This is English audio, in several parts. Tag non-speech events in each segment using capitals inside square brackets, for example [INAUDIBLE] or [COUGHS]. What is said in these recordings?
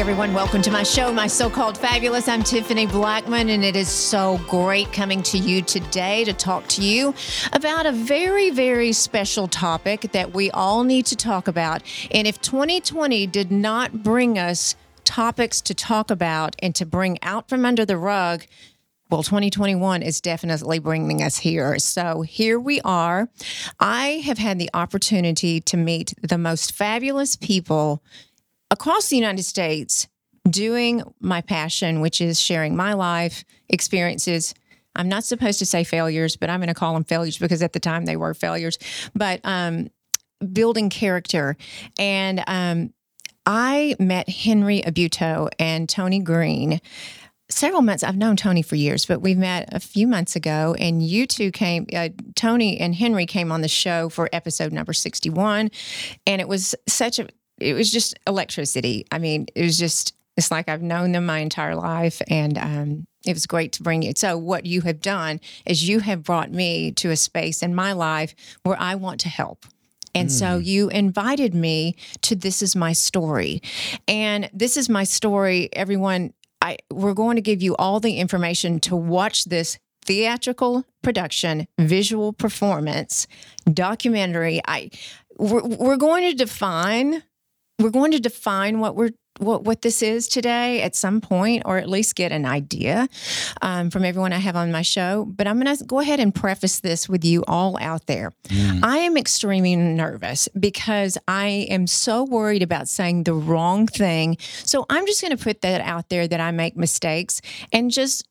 Everyone, welcome to my show, My So Called Fabulous. I'm Tiffany Blackman, and it is so great coming to you today to talk to you about a very, very special topic that we all need to talk about. And if 2020 did not bring us topics to talk about and to bring out from under the rug, well, 2021 is definitely bringing us here. So here we are. I have had the opportunity to meet the most fabulous people across the United States doing my passion, which is sharing my life experiences. I'm not supposed to say failures, but I'm going to call them failures because at the time they were failures. But um, building character. And um, I met Henry Abuto and Tony Green several months. I've known Tony for years, but we met a few months ago, and you two came. Uh, Tony and Henry came on the show for episode number sixty-one, and it was such a. It was just electricity. I mean, it was just. It's like I've known them my entire life, and um, it was great to bring you. So, what you have done is you have brought me to a space in my life where I want to help. And mm. so you invited me to This Is My Story. And This Is My Story, everyone, I, we're going to give you all the information to watch this theatrical production, visual performance, documentary. I we're, we're going to define we're going to define what we're what, what this is today at some point, or at least get an idea um, from everyone I have on my show. But I'm going to go ahead and preface this with you all out there. Mm. I am extremely nervous because I am so worried about saying the wrong thing. So I'm just going to put that out there that I make mistakes and just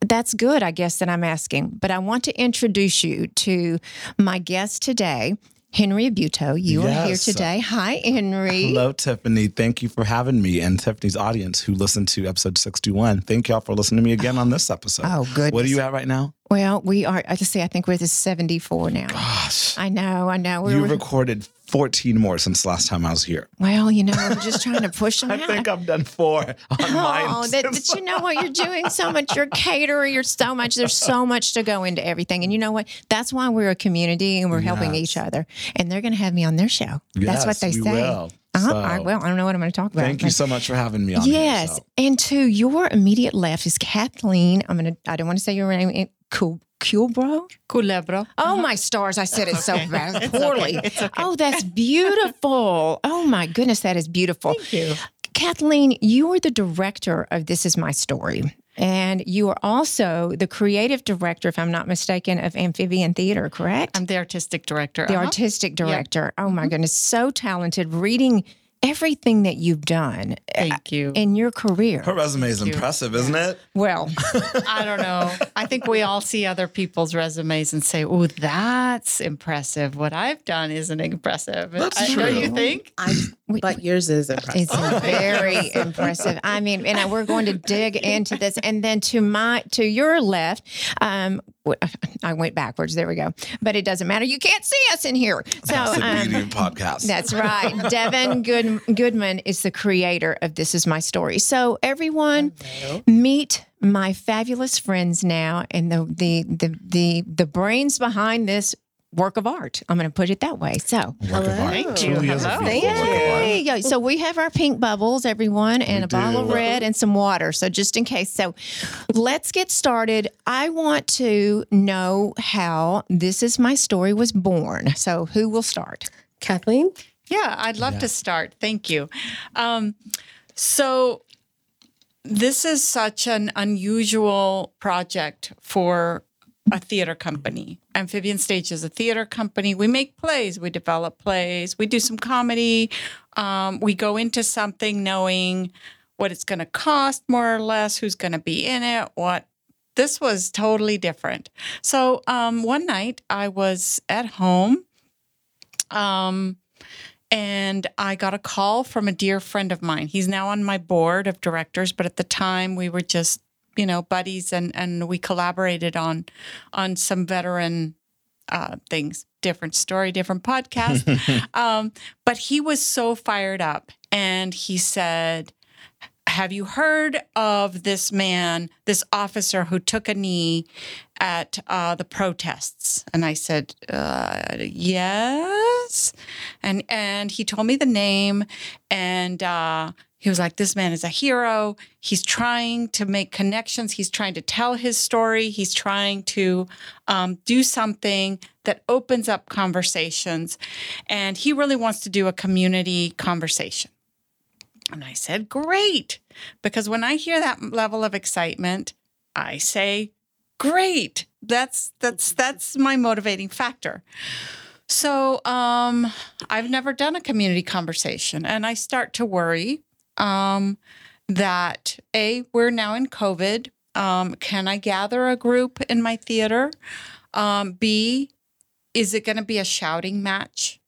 that's good, I guess, that I'm asking. But I want to introduce you to my guest today. Henry Abuto, you yes. are here today. Hi, Henry. Hello, Tiffany. Thank you for having me and Tiffany's audience who listened to episode 61. Thank y'all for listening to me again on this oh, episode. Oh, good. What are you at right now? Well, we are, I just say, I think we're at 74 now. Gosh. I know, I know. We're, you recorded 14 more since the last time I was here. Well, you know, I'm just trying to push [LAUGHS] them I out. think I've done four [LAUGHS] on oh. That, that, you know what? You're doing so much. You're catering. You're so much. There's so [LAUGHS] much to go into everything. And you know what? That's why we're a community and we're yes. helping each other. And they're going to have me on their show. Yes, That's what they say. Will. Uh-huh. So, I, well, I don't know what I'm going to talk about. Thank you so much for having me on. Yes, here, so. and to your immediate left is Kathleen. I'm going to. I don't want to say your name. Cool. Culebro? Culebro. Oh uh-huh. my stars! I said it [LAUGHS] so okay. fast, poorly. Okay. Okay. Oh, that's beautiful. oh my goodness, that is beautiful. Thank you, Kathleen. You are the director of This Is My Story, and you are also the creative director, if I'm not mistaken, of Amphibian Theater. Correct? I'm the artistic director. The uh-huh. artistic director. Yep. Oh my mm-hmm. goodness, so talented. Reading everything that you've done uh, Thank you. in your career. Her resume is impressive, isn't it? Well, [LAUGHS] I don't know. I think we all see other people's resumes and say, "Oh, that's impressive. What I've done isn't impressive." That's I, true. Don't you think? I, but yours is impressive. It's very impressive. I mean, and we're going to dig into this. And then to my to your left, um, I went backwards. There we go. But it doesn't matter. You can't see us in here. So that's the um, beauty podcast. That's right. Devin Good, Goodman is the creator of This Is My Story. So everyone, Hello. meet my fabulous friends now, and the the the the the brains behind this work of art. I'm going to put it that way. So, work. Thank you. Hello. Thank you. So we have our pink bubbles, everyone, and we a do. bottle of red and some water. So just in case. So let's get started. I want to know how this is my story was born. So who will start? Kathleen? Yeah, I'd love yeah. to start. Thank you. Um, so this is such an unusual project for a theater company. Amphibian Stage is a theater company. We make plays, we develop plays, we do some comedy. Um, we go into something knowing what it's going to cost, more or less, who's going to be in it, what. This was totally different. So um, one night I was at home. Um, and I got a call from a dear friend of mine. He's now on my board of directors, but at the time we were just you know buddies and and we collaborated on on some veteran uh, things different story different podcast [LAUGHS] um, but he was so fired up and he said have you heard of this man, this officer who took a knee at uh, the protests? And I said, uh, yes. And and he told me the name, and uh, he was like, "This man is a hero. He's trying to make connections. He's trying to tell his story. He's trying to um, do something that opens up conversations, and he really wants to do a community conversation." And I said, Great. Because when I hear that level of excitement, I say, Great. That's that's that's my motivating factor. So um, I've never done a community conversation, and I start to worry um, that a we're now in COVID. Um, can I gather a group in my theater? Um, B, is it going to be a shouting match?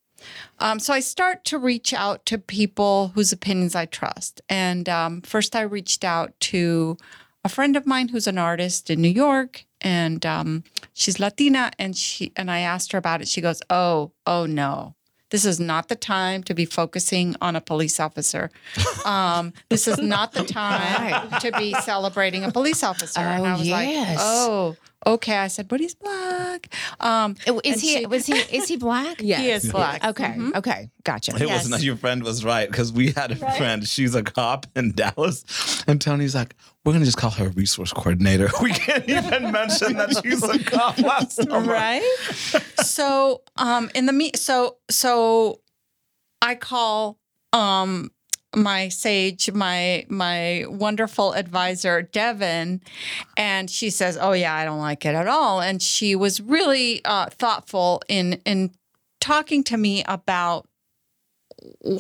Um, so I start to reach out to people whose opinions I trust. And um, first, I reached out to a friend of mine who's an artist in New York, and um, she's Latina. And she and I asked her about it. She goes, "Oh, oh no." This is not the time to be focusing on a police officer. [LAUGHS] Um, this is not the [LAUGHS] time to be celebrating a police officer. and I Oh, was yes. like, oh, okay. I said, but he's black. Um, Oh, Is he? she- was he? [LAUGHS] Is he black? Yes. He is black. Okay. Okay. Gotcha. It Yes. was not your friend was right because we had a friend. She's a cop in Dallas, and Tony's like, "We're gonna just call her a resource coordinator. [LAUGHS] We can't even mention that she's a cop last summer." right so um in the me so so i call um my sage my my wonderful advisor devin and she says oh yeah i don't like it at all and she was really uh thoughtful in in talking to me about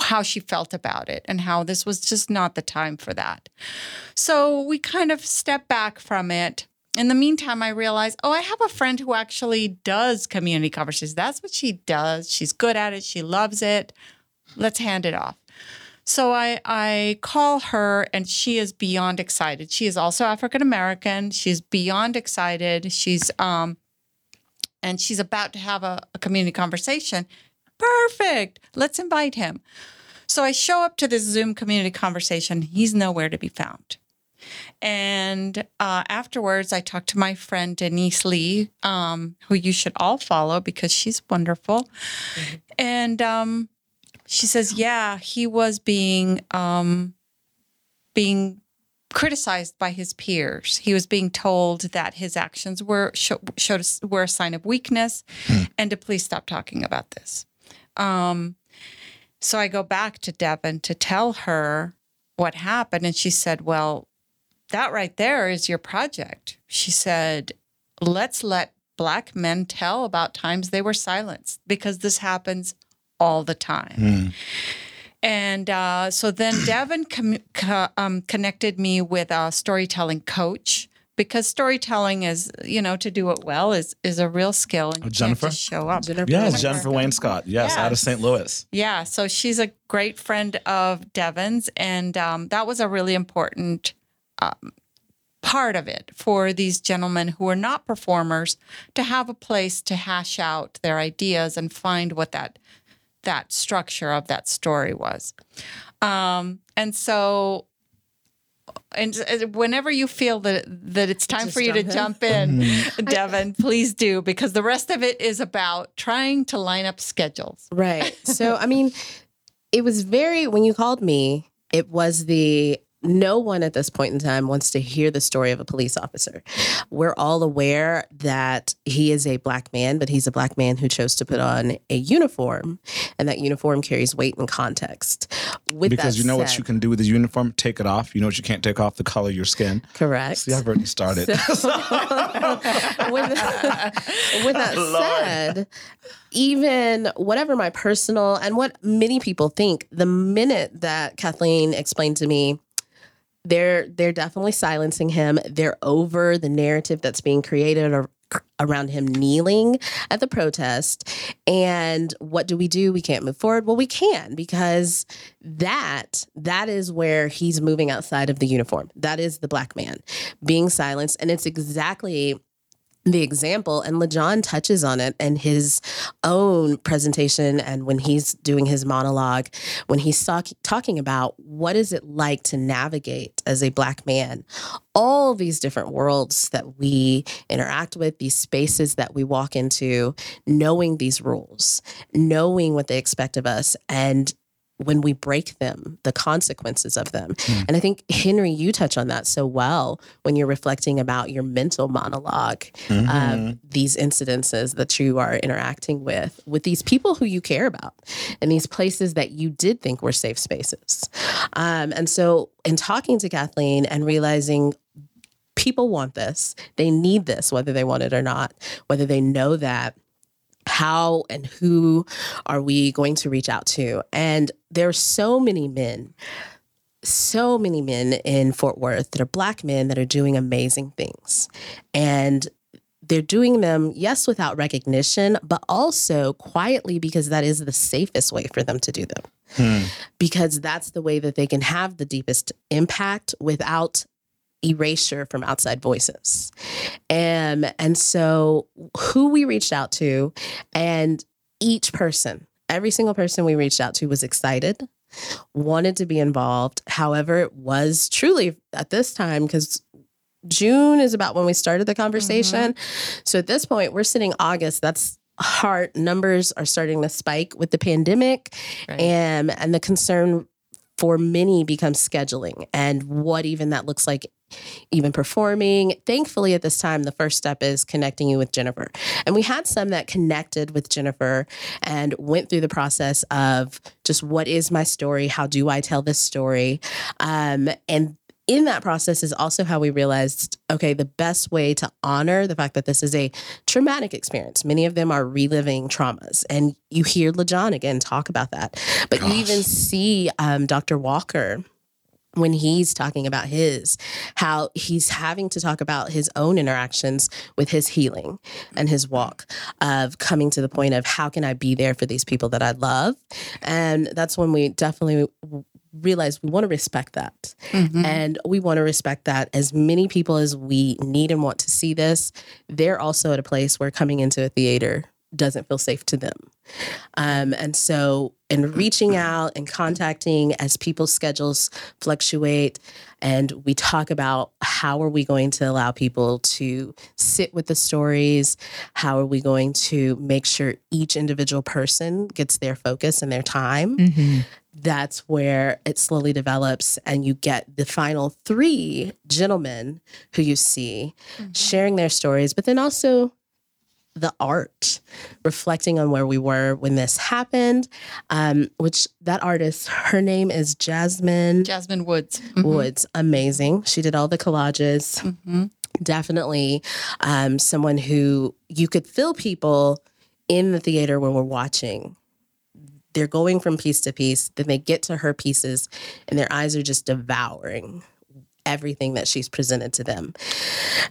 how she felt about it and how this was just not the time for that so we kind of step back from it. In the meantime, I realized, oh, I have a friend who actually does community conversations. That's what she does. She's good at it. She loves it. Let's hand it off. So I I call her and she is beyond excited. She is also African American. She's beyond excited. She's um and she's about to have a, a community conversation. Perfect. Let's invite him. So I show up to this Zoom community conversation. He's nowhere to be found. And uh, afterwards, I talked to my friend Denise Lee, um, who you should all follow because she's wonderful. And um, she says, "Yeah, he was being um, being criticized by his peers. He was being told that his actions were show, showed a- were a sign of weakness, and to please stop talking about this." Um, so I go back to Devin to tell her what happened. And she said, Well, that right there is your project. She said, Let's let Black men tell about times they were silenced because this happens all the time. And uh, so then [CLEARS THROAT] Devin com- co- um, connected me with a storytelling coach because storytelling is, you know, to do it well is is a real skill. And you Jennifer? just show up. Jennifer Yes, Jennifer. Jennifer Wainscott. Yes, out of St. Louis. Yeah, so she's a great friend of Devin's, and um, that was a really important um, part of it for these gentlemen who are not performers to have a place to hash out their ideas and find what that that structure of that story was. Um, and so, and whenever you feel that that it's time Just for you to jump in. jump in, [LAUGHS] [LAUGHS] Devin, please do because the rest of it is about trying to line up schedules. Right. So, I mean, it was very, when you called me, it was the no one at this point in time wants to hear the story of a police officer. We're all aware that he is a black man, but he's a black man who chose to put on a uniform, and that uniform carries weight and context. With Because you know what you can do with the uniform? Take it off. You know what you can't take off? The color of your skin. correct. See, I've already started. [LAUGHS] with, with that [LAUGHS] Lord. said, even whatever my personal and what many people think, the minute that Kathleen explained to me, they're they're definitely silencing him. They're over the narrative that's being created ar- around him kneeling at the protest. And what do we do? We can't move forward. Well, we can because that that is where he's moving outside of the uniform. That is the black man being silenced, and it's exactly the example and LeJon touches on it in his own presentation and when he's doing his monologue when he's talk- talking about what is it like to navigate as a black man all these different worlds that we interact with these spaces that we walk into knowing these rules knowing what they expect of us and when we break them, the consequences of them. Mm. And I think, Henry, you touch on that so well when you're reflecting about your mental monologue mm-hmm. of these incidences that you are interacting with, with these people who you care about and these places that you did think were safe spaces. Um, and so, in talking to Kathleen and realizing, People want this. They need this, whether they want it or not, whether they know that how and who are we going to reach out to? And there are so many men, so many men in Fort Worth that are black men that are doing amazing things. And they're doing them, yes, without recognition, but also quietly because that is the safest way for them to do them. Hmm. Because that's the way that they can have the deepest impact without erasure from outside voices. And and so who we reached out to and each person, every single person we reached out to was excited, wanted to be involved. However, it was truly at this time cuz June is about when we started the conversation. Mm-hmm. So at this point, we're sitting August. That's hard numbers are starting to spike with the pandemic right. and and the concern for many becomes scheduling and what even that looks like even performing. Thankfully, at this time, the first step is connecting you with Jennifer. And we had some that connected with Jennifer and went through the process of just what is my story? How do I tell this story? Um, and in that process is also how we realized okay, the best way to honor the fact that this is a traumatic experience. Many of them are reliving traumas. And you hear LeJohn again talk about that. But Gosh. you even see um, Dr. Walker when he's talking about his, how he's having to talk about his own interactions with his healing and his walk of coming to the point of how can I be there for these people that I love? And that's when we definitely realize we want to respect that. Mm-hmm. And we want to respect that as many people as we need and want to see this, they're also at a place where coming into a theater doesn't feel safe to them. Um, and so, in reaching out and contacting as people's schedules fluctuate, and we talk about how are we going to allow people to sit with the stories, how are we going to make sure each individual person gets their focus and their time. Mm-hmm that's where it slowly develops and you get the final three gentlemen who you see mm-hmm. sharing their stories but then also the art reflecting on where we were when this happened um, which that artist her name is jasmine jasmine woods. Mm-hmm. woods. Amazing. She did all the collages. Mm-hmm. definitely um, someone who you could feel people in the theater when we're watching. They're going from piece to piece then they get to her pieces and their eyes are just devouring everything that she's presented to them.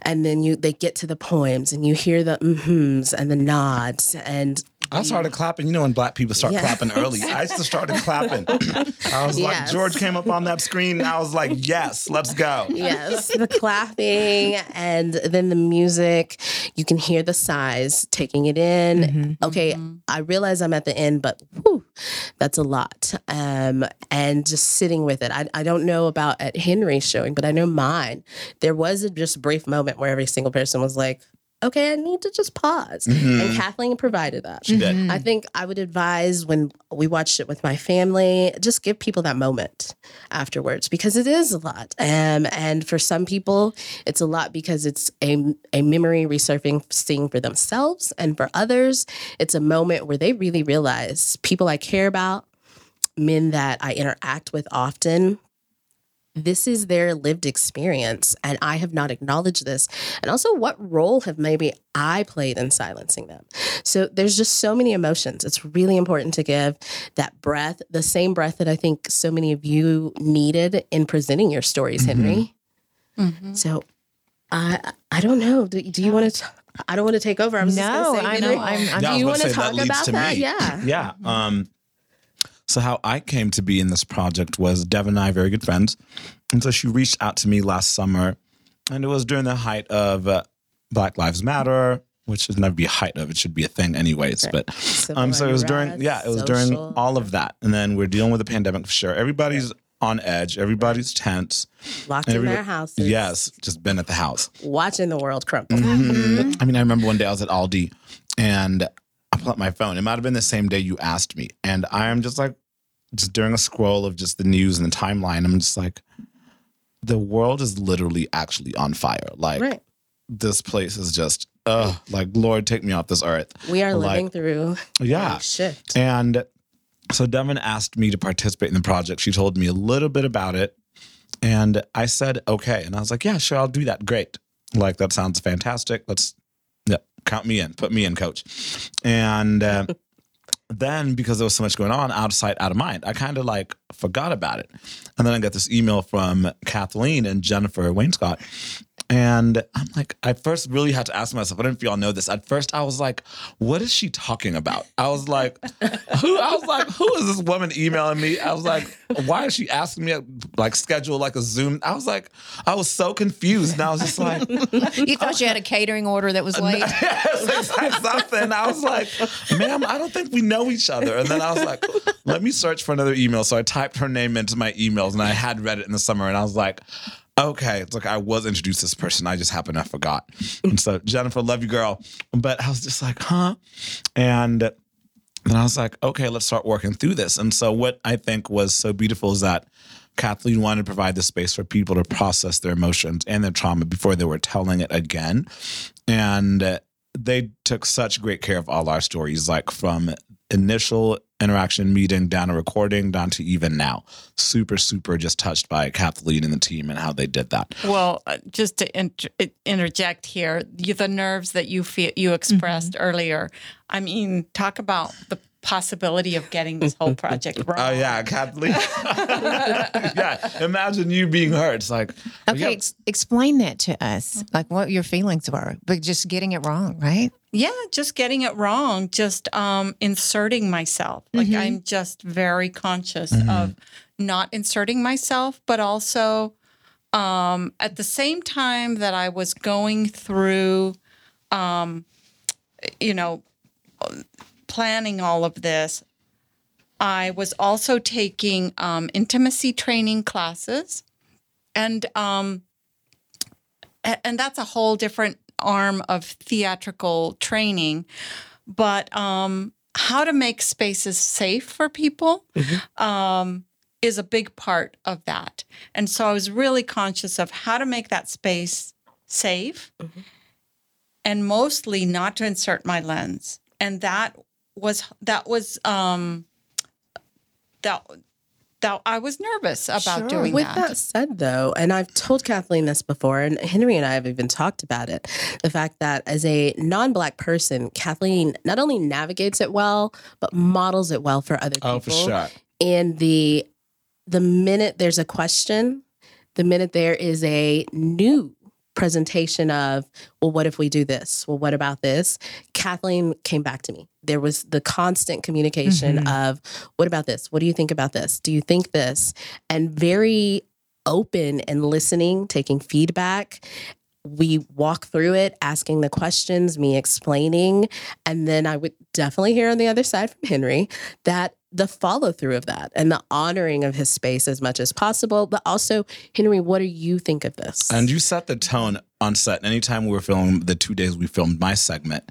And then you they get to the poems and you hear the mm-hms and the nods and I started clapping. You know, when black people start clapping early, I just started clapping. [LAUGHS] I was yes. like, George came up on that screen. I was like, yes, let's go. Yes, the clapping and then the music. You can hear the sighs taking it in. Mm-hmm. Okay, mm-hmm. I realize I'm at the end, but whew, that's a lot. Um, and just sitting with it. I, I don't know about at Henry's showing, but I know mine. There was a just brief moment where every single person was like, okay, I need to just pause. Mm-hmm. And Kathleen provided that. She did. Mm-hmm. I think I would advise when we watched it with my family, just give people that moment afterwards because it is a lot. Um, and for some people, it's a lot because it's a, a memory resurfacing for themselves. And for others, it's a moment where they really realize people I care about, men that I interact with often, this is their lived experience and I have not acknowledged this. And also, what role have maybe I played in silencing them? So there's just so many emotions. It's really important to give that breath, the same breath that I think so many of you needed in presenting your stories, mm-hmm. Henry. Mm-hmm. So I I don't know. Do, do you want to? I don't want to take over. I'm no, I know. I'm, I'm, do you want to talk about that? Me. Yeah. Yeah. Um, so how I came to be in this project was Dev and I very good friends, and so she reached out to me last summer, and it was during the height of uh, Black Lives Matter, which should never be a height of. It should be a thing anyways. Right. But [LAUGHS] um, so it was during yeah, it was during all of that, and then we're dealing with the pandemic for sure. Everybody's on edge. Everybody's tense. locked in their houses. Yes, just been at the house. watching the world crumble. Mhm. I mean, I remember one day I was at Aldi and I pull up my phone. It might have been the same day you asked me. And I'm just like, just during a scroll of just the news and the timeline, I'm just like, the world is literally actually on fire. Like, Right. this place is just, ugh, like, Lord, take me off this earth. We are Like- living through Yeah. a shift. And so Devin asked me to participate in the project. She told me a little bit about it. And I said, okay. And I was like, yeah, sure, I'll do that. Great. Like, that sounds fantastic. Let's count me in, put me in, coach. And uh, [LAUGHS] then because there was so much going on, out of sight, out of mind, I kind of like forgot about it. And then I got this email from Kathleen and Jennifer Wainscott. And I'm like, I first really had to ask myself, I don't know if y'all know this. At first, I was like, what is she talking about? I was like, who? I was like, who is this woman emailing me? I was like, why is she asking me, like, schedule like a Zoom? I was like, I was so confused. And I was just like, You thought you had a catering order that was late? yes, like something. I was like, ma'am, I don't think we know each other. And then I was like, let me search for another email. So I typed her name into my emails and I had read it in the summer and I was like, okay, it's like I was introduced to this person. I just happened I forgot. And so Jennifer, love you, girl. But I was just like, huh? And then I was like, okay, let's start working through this. And so what I think was so beautiful is that Kathleen wanted to provide the space for people to process their emotions and their trauma before they were telling it again. And they took such great care of all our stories, like from initial interaction meeting down to recording down to even now. Super, super just touched by Kathleen and the team and how they did that. Well, uh, just to inter- interject here, you, the nerves that you feel you expressed earlier. I mean, talk about the possibility of getting this whole project wrong. [LAUGHS] Oh yeah, Kathleen. [LAUGHS] yeah, imagine you being hurt. It's like Okay, yeah, ex- explain that to us, like what your feelings were, but just getting it wrong, right? Yeah, just getting it wrong, just um, inserting myself. Like I'm just very conscious of not inserting myself, but also um, at the same time that I was going through, um, you know, planning all of this, I was also taking um, intimacy training classes, and um, and that's a whole different arm of theatrical training. But um, how to make spaces safe for people um, is a big part of that. And so I was really conscious of how to make that space safe and mostly not to insert my lens. And that was that was um that that I was nervous about Sure. doing With that. With that said, though, and I've told Kathleen this before, and Henry and I have even talked about it the fact that as a non Black person, Kathleen not only navigates it well, but models it well for other people. oh for sure. And the the minute there's a question, the minute there is a new presentation of, well, what if we do this? Well, what about this? Kathleen came back to me. There was the constant communication mm-hmm. of, what about this? What do you think about this? Do you think this? And very open and listening, taking feedback. We walk through it, asking the questions, me explaining. And then I would definitely hear on the other side from Henry that the follow through of that and the honoring of his space as much as possible. But also, Henry, what do you think of this? And you set the tone on set. Anytime we were filming the two days we filmed my segment,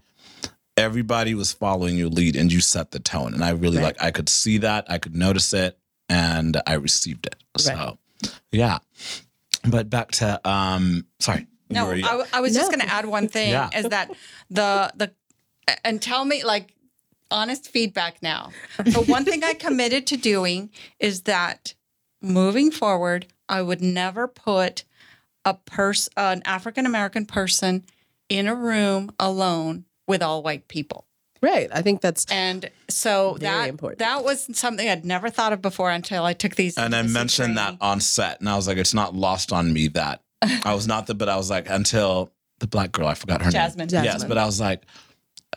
everybody was following your lead and you set the tone. And I really Right. like I could see that, I could notice it, and I received it. So yeah. But back to um sorry. No, I, I, w- I was just going to add one thing Yeah. is that the the and tell me like honest feedback now. [LAUGHS] So one thing I committed to doing is that moving forward, I would never put a person an African American person in a room alone with all white people. right. I think that's And so Very that important. that was something I'd never thought of before until I took these and I intimacy mentioned that on set, and I was like, it's not lost on me that [LAUGHS] I was not the, but I was like, until the black girl, I forgot her Jasmine. name. Yes, but I was like,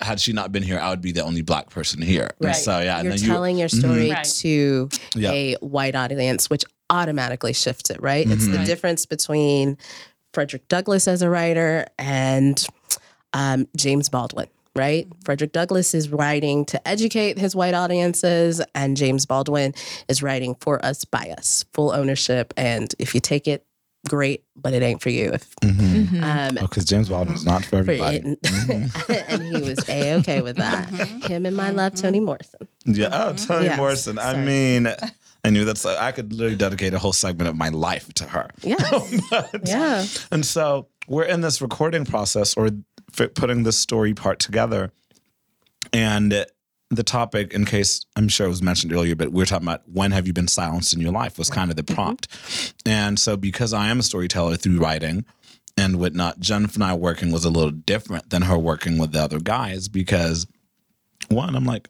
had she not been here, I would be the only black person here. And Right. So yeah, and then you're then you, telling your story Right. to Yeah. a white audience, which automatically shifts it, right? It's the Mhm. Right. difference between Frederick Douglass as a writer and um, James Baldwin. Right? Frederick Douglass is writing to educate his white audiences, and James Baldwin is writing for us by us, full ownership. And if you take it, great, but it ain't for you. If, Mhm. um, Oh, because James Baldwin's not for for everybody. it, and [LAUGHS] he was a okay with that. Mm-hmm. Him and my mm-hmm. love, Toni Morrison. Yeah. Oh, mm-hmm. Toni Yes, Morrison. I mean, I knew that's. I could literally dedicate a whole segment of my life to her. Yes. [LAUGHS] But- yeah. And so we're in this recording process or putting this story part together. And the topic, in case I'm sure it was mentioned earlier, but we're talking about when have you been silenced in your life was kind of the prompt. And so because I am a storyteller through writing and whatnot, Jennifer and I working was a little different than her working with the other guys because one, I'm like,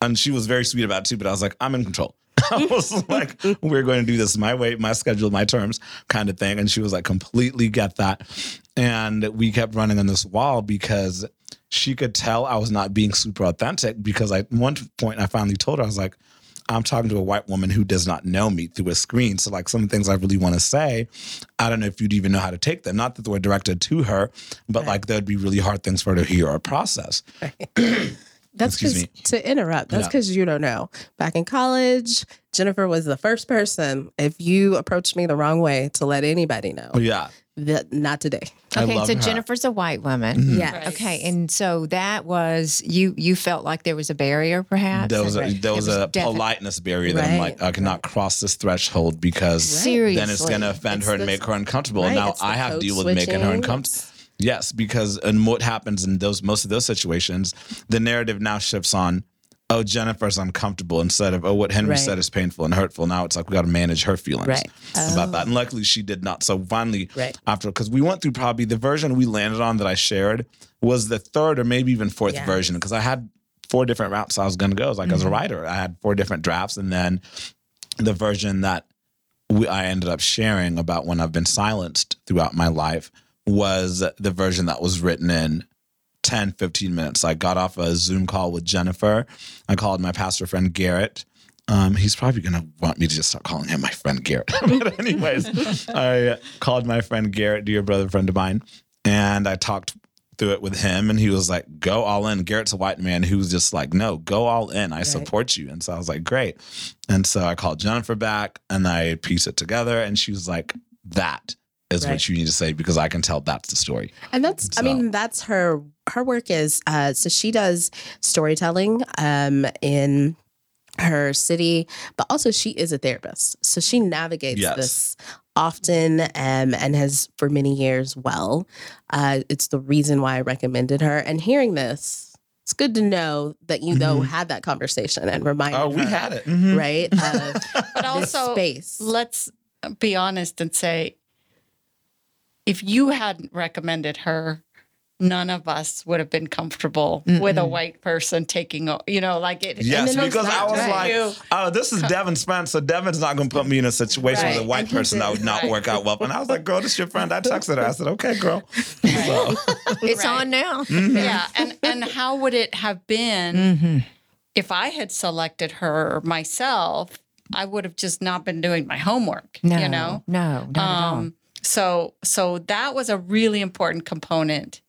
and she was very sweet about it too, but I was like, I'm in control. [LAUGHS] I was [LAUGHS] like, we're going to do this my way, my schedule, my terms kind of thing. And she was like, completely get that. And we kept running on this wall because she could tell I was not being super authentic because I, at one point I finally told her, I was like, I'm talking to a white woman who does not know me through a screen. So, like, some of the things I really want to say, I don't know if you'd even know how to take them. Not that they were directed to her, but like, that would be really hard things for her to hear or process. [CLEARS THROAT] That's because to interrupt. That's Yeah. because you don't know. Back in college, Jennifer was the first person. If you approached me the wrong way, to let anybody know Oh, yeah. That not today. Okay, so her. Jennifer's a white woman. Mhm. Yes. Right. Okay, and so that was you. You felt like there was a barrier, perhaps. There was a, Right. there was, was a defi- politeness barrier that I'm like, I cannot cross this threshold because Seriously, then it's going to offend It's her and the- make her uncomfortable. Right, and now I have to deal with making her uncomfortable. Yes, because and what happens in those most of those situations, the narrative now shifts on, oh, Jennifer's uncomfortable instead of oh, what Henry Right. said is painful and hurtful. Now it's like we got to manage her feelings Right. about that. And oh. luckily she did not. So finally, Right. after because we went through probably the version we landed on that I shared was the third or maybe even fourth Yes. version because I had four different routes I was going to go. Like as a mm-hmm. writer, I had four different drafts, and then the version that we, I ended up sharing about when I've been silenced throughout my life was the version that was written in 10, 15 minutes. I got off a Zoom call with Jennifer. I called my pastor friend Garrett. Um, he's probably going to want me to just start calling him my friend Garrett. [LAUGHS] but, anyways, [LAUGHS] I called my friend Garrett, dear brother, friend of mine, and I talked through it with him and he was like go all in garrett's a white man who's just like no go all in i support you and so i was like great and so i called jennifer back and i pieced it together and she was like that is Right. what you need to say because i can tell that's the story And that's I mean, that's her her work is uh so she does storytelling um in her city, but also she is a therapist. So she navigates Yes. this often um, and has for many years well. Uh, it's the reason why I recommended her. And hearing this, it's good to know that you though had that conversation and reminded oh we her, had it Mhm. right? Of [LAUGHS] But also, space. let's be honest and say if you hadn't recommended her, none of us would have been comfortable with a white person taking, o- you know, like it. Yes, because I was like, you. oh, this is Devin Spence, so Devin's not going to put me in a situation with a white [LAUGHS] person that would not Right. work out well. And I was like, girl, this is your friend. I texted her. I said, okay, girl. So, [LAUGHS] it's on now. Mm-hmm. yeah, and and how would it have been Mm-hmm. if I had selected her myself? I would have just not been doing my homework. No, you know. no, not at all. Um, So so that was a really important component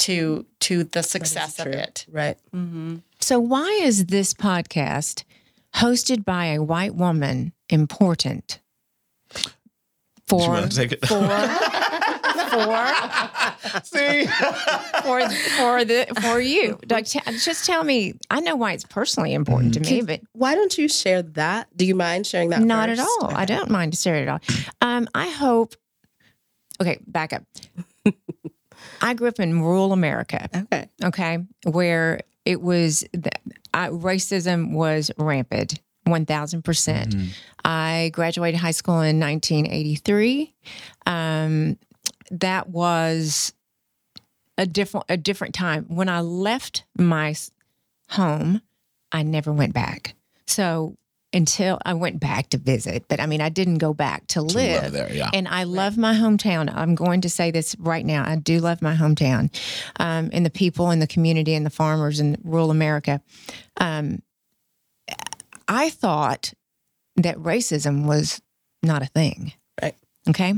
to to the success of it. right. So, why is this podcast hosted by a white woman important? do you For want to take it? for [LAUGHS] for See? for for the for you. Like, t- just tell me. I know why it's personally important to me, but Why don't you share that? Do you mind sharing that? not at first? all. I don't mind to share it at all. Um, I hope. Okay, back up. [LAUGHS] I grew up in rural America. Okay. okay, where it was the, I, racism was rampant, one thousand percent. I graduated high school in nineteen eighty three. Um, that was a different a different time. When I left my home, I never went back. So until I went back to visit, but I mean, I didn't go back to live live there, yeah. And I love my hometown. I'm going to say this right now. I do love my hometown um, and the people and the community and the farmers in rural America. Um, I thought that racism was not a thing. Right. Okay.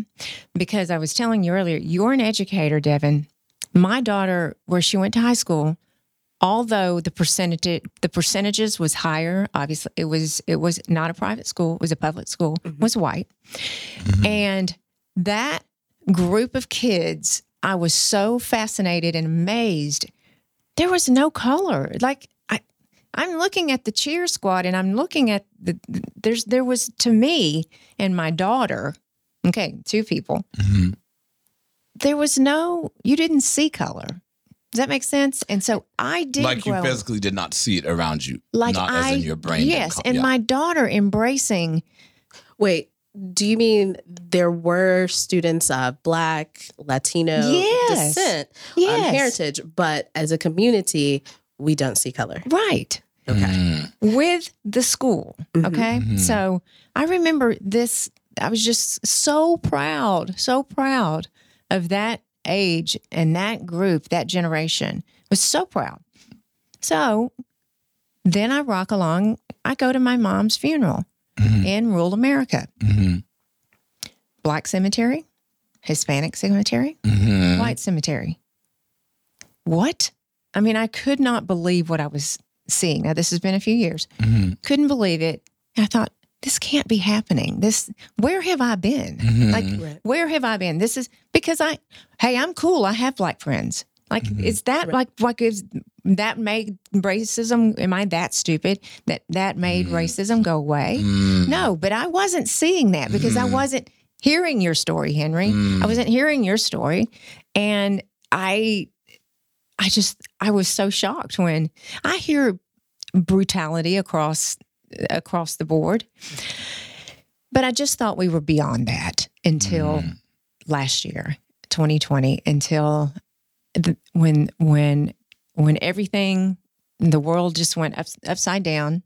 Because I was telling you earlier, you're an educator, Devin. my daughter, where she went to high school, although the percentage the percentages was higher, obviously it was it was not a private school, it was a public school, was white. And that group of kids, I was so fascinated and amazed. There was no color. Like I I'm looking at the cheer squad and I'm looking at the there's there was to me and my daughter, okay, two people. Mhm. There was no you didn't see color. Does that make sense? And so I did Like you grow physically did not see it around you, like not I as in your brain. Yes, come- and yeah. my daughter embracing Wait, do you mean there were students of Black, Latino Yes. descent, yes, um, heritage, but as a community, we don't see color? right. Okay. Mm. with the school. Mhm. Okay. Mhm. So I remember this, I was just so proud, so proud of that age and that group, that generation. Was so proud. So then I rock along, I go to my mom's funeral Mhm. in rural America. Mhm. Black cemetery, Hispanic cemetery, Mhm. white cemetery. What? I mean, I could not believe what I was seeing. Now, this has been a few years. Mhm. Couldn't believe it. I thought, this can't be happening. This, where have I been? Mhm. Like, Right. where have I been? This is because I, hey, I'm cool. I have black friends. Like, Mhm. is that Right. like what gives that made racism? Am I that stupid that that made Mhm. racism go away? Mm. No, but I wasn't seeing that because I Mhm. wasn't hearing your story, Henry. I wasn't hearing your story. And I I just I was so shocked when I hear brutality across across the board. But I just thought we were beyond that until Mm. last year, 2020, until the, when when when everything the world just went up, upside down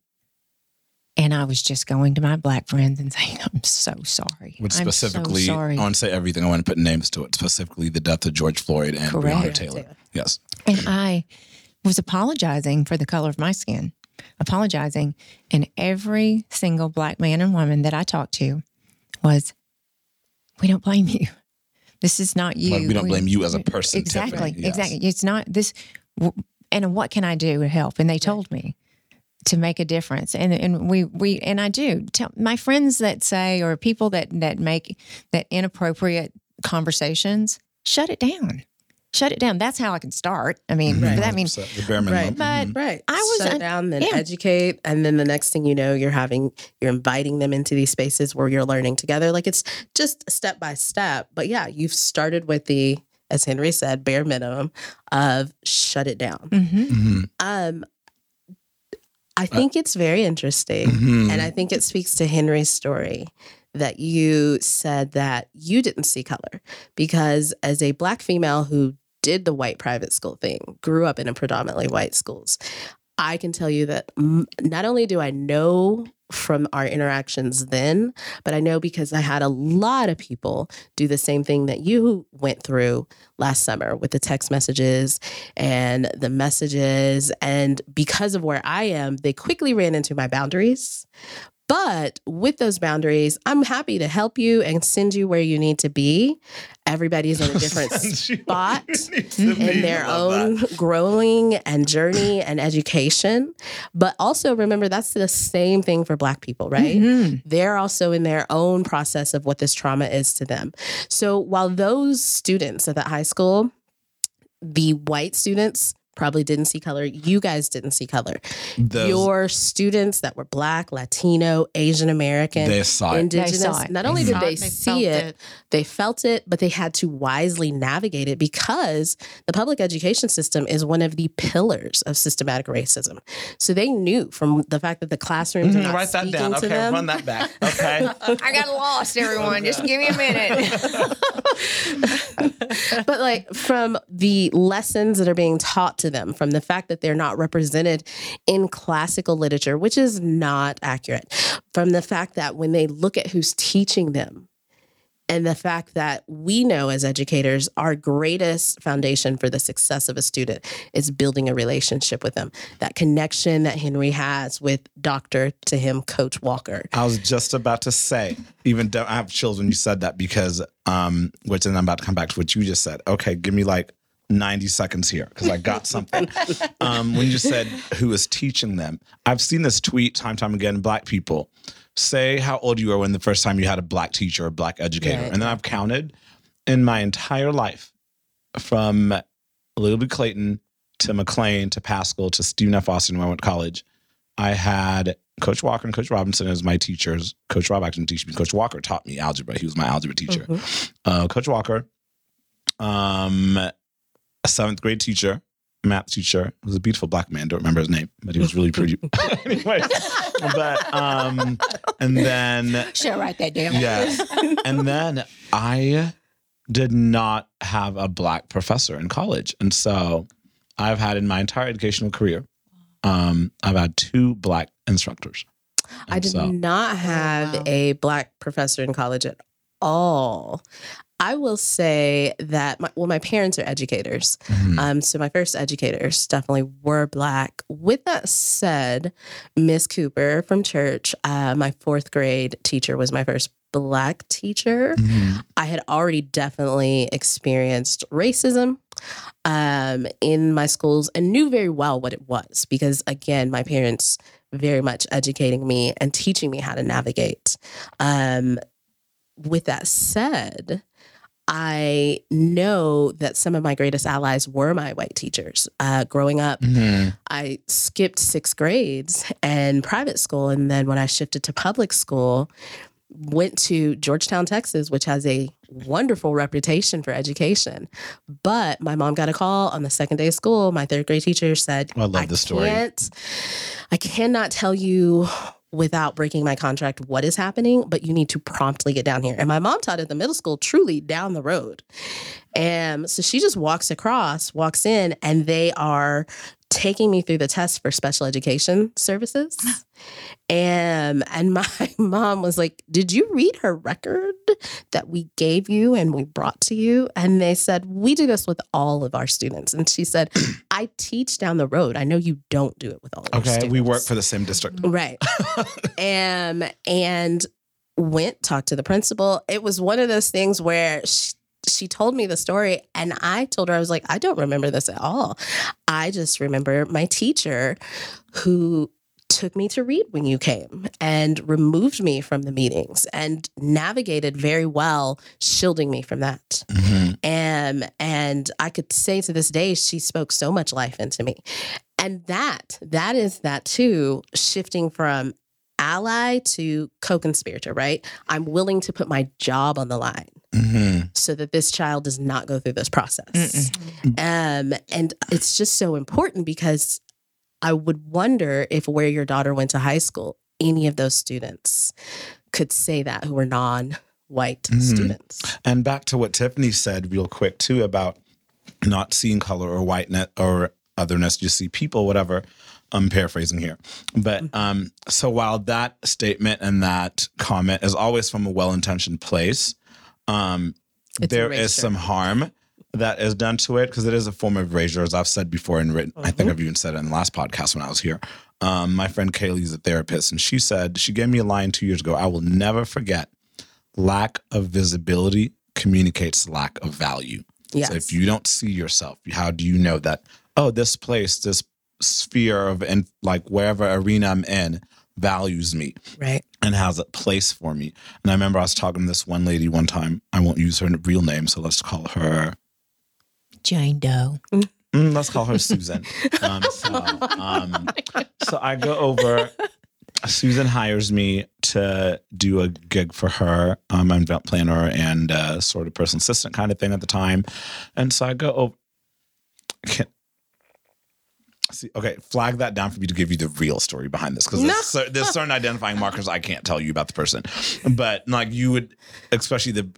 and I was just going to my black friends and saying, I'm so sorry. Which I'm specifically, so sorry. I want to say everything. I want to put names to it. Specifically, the death of George Floyd and Correct. Breonna Taylor. Yes. And I was apologizing for the color of my skin, apologizing. And every single black man and woman that I talked to was, we don't blame you. This is not you. Like, we don't blame you as a person, Exactly. Yes. Exactly. It's not this. And what can I do to help? And they told me to make a difference. And and we we and I do tell my friends that say or people that that make that inappropriate conversations. Shut it down. Shut it down. That's how I can start. I mean, Mhm. but that means the bare minimum. But- Mhm. Right. I was shut un- down, then yeah. educate, and then the next thing you know, you're having you're inviting them into these spaces where you're learning together. Like it's just step by step. But yeah, you've started with the, as Henry said, bare minimum of shut it down. Mhm. Mhm. Um, I think it's very interesting, Mhm. and I think it speaks to Henry's story that you said that you didn't see color because as a black female who did the white private school thing, grew up in a predominantly white schools, I can tell you that not only do I know from our interactions then, but I know because I had a lot of people do the same thing that you went through last summer with the text messages and the messages. And because of where I am, they quickly ran into my boundaries. But with those boundaries, I'm happy to help you and send you where you need to be. Everybody's in a [LAUGHS] different spot in their own growing and journey and education. But also remember, that's the same thing for Black people, right? Mhm. They're also in their own process of what this trauma is to them. So while those students at that high school, the white students, probably didn't see color. You guys didn't see color. Those- Your students that were Black, Latino, Asian American, they saw it. Indigenous, saw it. not only They did they it, they see it, it. they felt it, but they had to wisely navigate it because the public education system is one of the pillars of systematic racism. So they knew from the fact that the classrooms are Mhm, not Write that speaking down. to Okay, them. run that back. Okay. [LAUGHS] I got lost, everyone. Just give me a minute. [LAUGHS] but like from the lessons that are being taught to them, from the fact that they're not represented in classical literature, which is not accurate, from the fact that when they look at who's teaching them, and the fact that we know as educators, our greatest foundation for the success of a student is building a relationship with them. That connection that Henry has with Dr. to him, Coach Walker. I was just about to say, even though I have chills when you said that because, um, which and I'm about to come back to what you just said. Okay, give me like 90 seconds here because I got something. um, when you said who is teaching them, I've seen this tweet time time again. Black people say how old you were when the first time you had a black teacher or a black educator, Right. and then I've counted in my entire life from Lily B. Clayton to McLean to Paschal to Stephen F. Austin when I went to college. I had Coach Walker and Coach Robinson as my teachers. Coach Rob actually teach me. Coach Walker taught me algebra. He was my algebra teacher. Mhm. Uh, Coach Walker, um, a seventh grade teacher, math teacher, who was a beautiful black man. Don't remember his name, but he was really pretty. [LAUGHS] anyway, but um, and then Should write that down. Yes. and then I did not have a black professor in college. And so I've had in my entire educational career, um, I've had two black instructors. I did so- not have wow. a black professor in college at all. I will say that my, well, my parents are educators. Mhm. Um, so my first educators definitely were black. With that said, Miss Cooper from church, uh, my fourth grade teacher was my first black teacher. Mhm. I had already definitely experienced racism um, in my schools and knew very well what it was because, again, my parents very much educating me and teaching me how to navigate. Um, with that said, I know that some of my greatest allies were my white teachers. Uh, growing up, Mhm. I skipped six grades and private school. And then when I shifted to public school, went to Georgetown, Texas, which has a wonderful reputation for education. But my mom got a call on the second day of school. My third grade teacher said, Oh, I love the story. I cannot tell you without breaking my contract what is happening, but you need to promptly get down here. And my mom taught at the middle school, truly down the road. And so she just walks across, walks in, and they are taking me through the test for special education services. And [LAUGHS] and my [LAUGHS] mom was like, "Did you read her record that we gave you and we brought to you?" And they said, "We do this with all of our students." And she said, [CLEARS THROAT] "I teach down the road. I know you don't do it with all Okay, students." we work for the same district. Right. um, and went, talked to the principal. It was one of those things where she, she told me the story, and I told her, I was like, I don't remember this at all. I just remember my teacher who took me to read when you came and removed me from the meetings and navigated very well, shielding me from that. Mhm. And and I could say to this day, she spoke so much life into me. And that, that is that too, shifting from ally to co-conspirator, right? I'm willing to put my job on the line Mhm. so that this child does not go through this process. Um, and it's just so important because I would wonder if where your daughter went to high school, any of those students could say that who were non-white Mhm. students. And back to what Tiffany said, real quick, too, about not seeing color or whiteness or otherness, you see people, whatever. I'm paraphrasing here. But Mm-hmm. um, so while that statement and that comment is always from a well intentioned place, um, there is some harm that is done to it because it is a form of erasure, as I've said before and written. I Mm-hmm. think I've even said it in the last podcast when I was here. Um, my friend Kaylee is a therapist, and she said, she gave me a line two years ago I will never forget lack of visibility communicates lack of value. Yes. So if you don't see yourself, how do you know that, oh, this place, this sphere of, and like wherever arena I'm in, values me right. And has a place for me? And I remember I was talking to this one lady one time. I won't use her real name, so let's call her, Jane Doe. mm, let's call her Susan. [LAUGHS] Um, so, um, so I go over. Susan hires me to do a gig for her. Um, I'm an event planner and uh, sort of personal assistant kind of thing at the time, and so I go over. Can, see, okay, flag that down for me to give you the real story behind this because No. there's, cer- there's certain identifying markers I can't tell you about the person, but like you would, especially the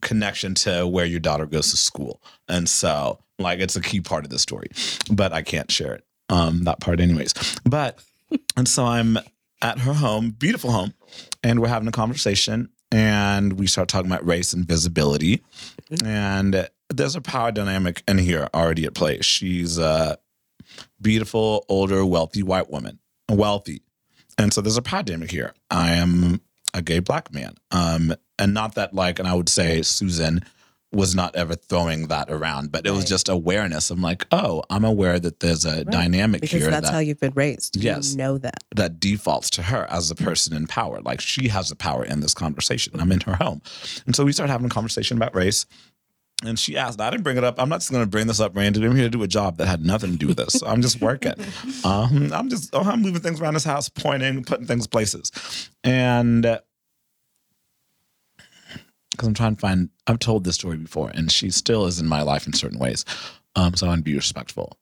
connection to where your daughter goes to school, and so like it's a key part of the story, but I can't share it. Um, that part, anyways. But and so I'm at her home, beautiful home, and we're having a conversation, and we start talking about race and visibility, and there's a power dynamic in here already at play. She's a beautiful, older, wealthy white woman, wealthy, and so there's a power dynamic here. I am a gay black man, um, and not that like, and I would say Susan was not ever throwing that around, but it was just awareness. I'm like, oh, I'm aware that there's a dynamic because here that's that, how you've been raised. Yes. You know that. that defaults to her as the person in power. Like she has the power in this conversation. I'm in her home. And so we started having a conversation about race. And she asked, I didn't bring it up. I'm not just going to bring this up randomly. I'm here to do a job that had nothing to do with this. So I'm just working. [LAUGHS] um, I'm just, oh, I'm moving things around this house, pointing, putting things places. And because I'm trying to find, I've told this story before, and she still is in my life in certain ways. Um, so I want to be respectful.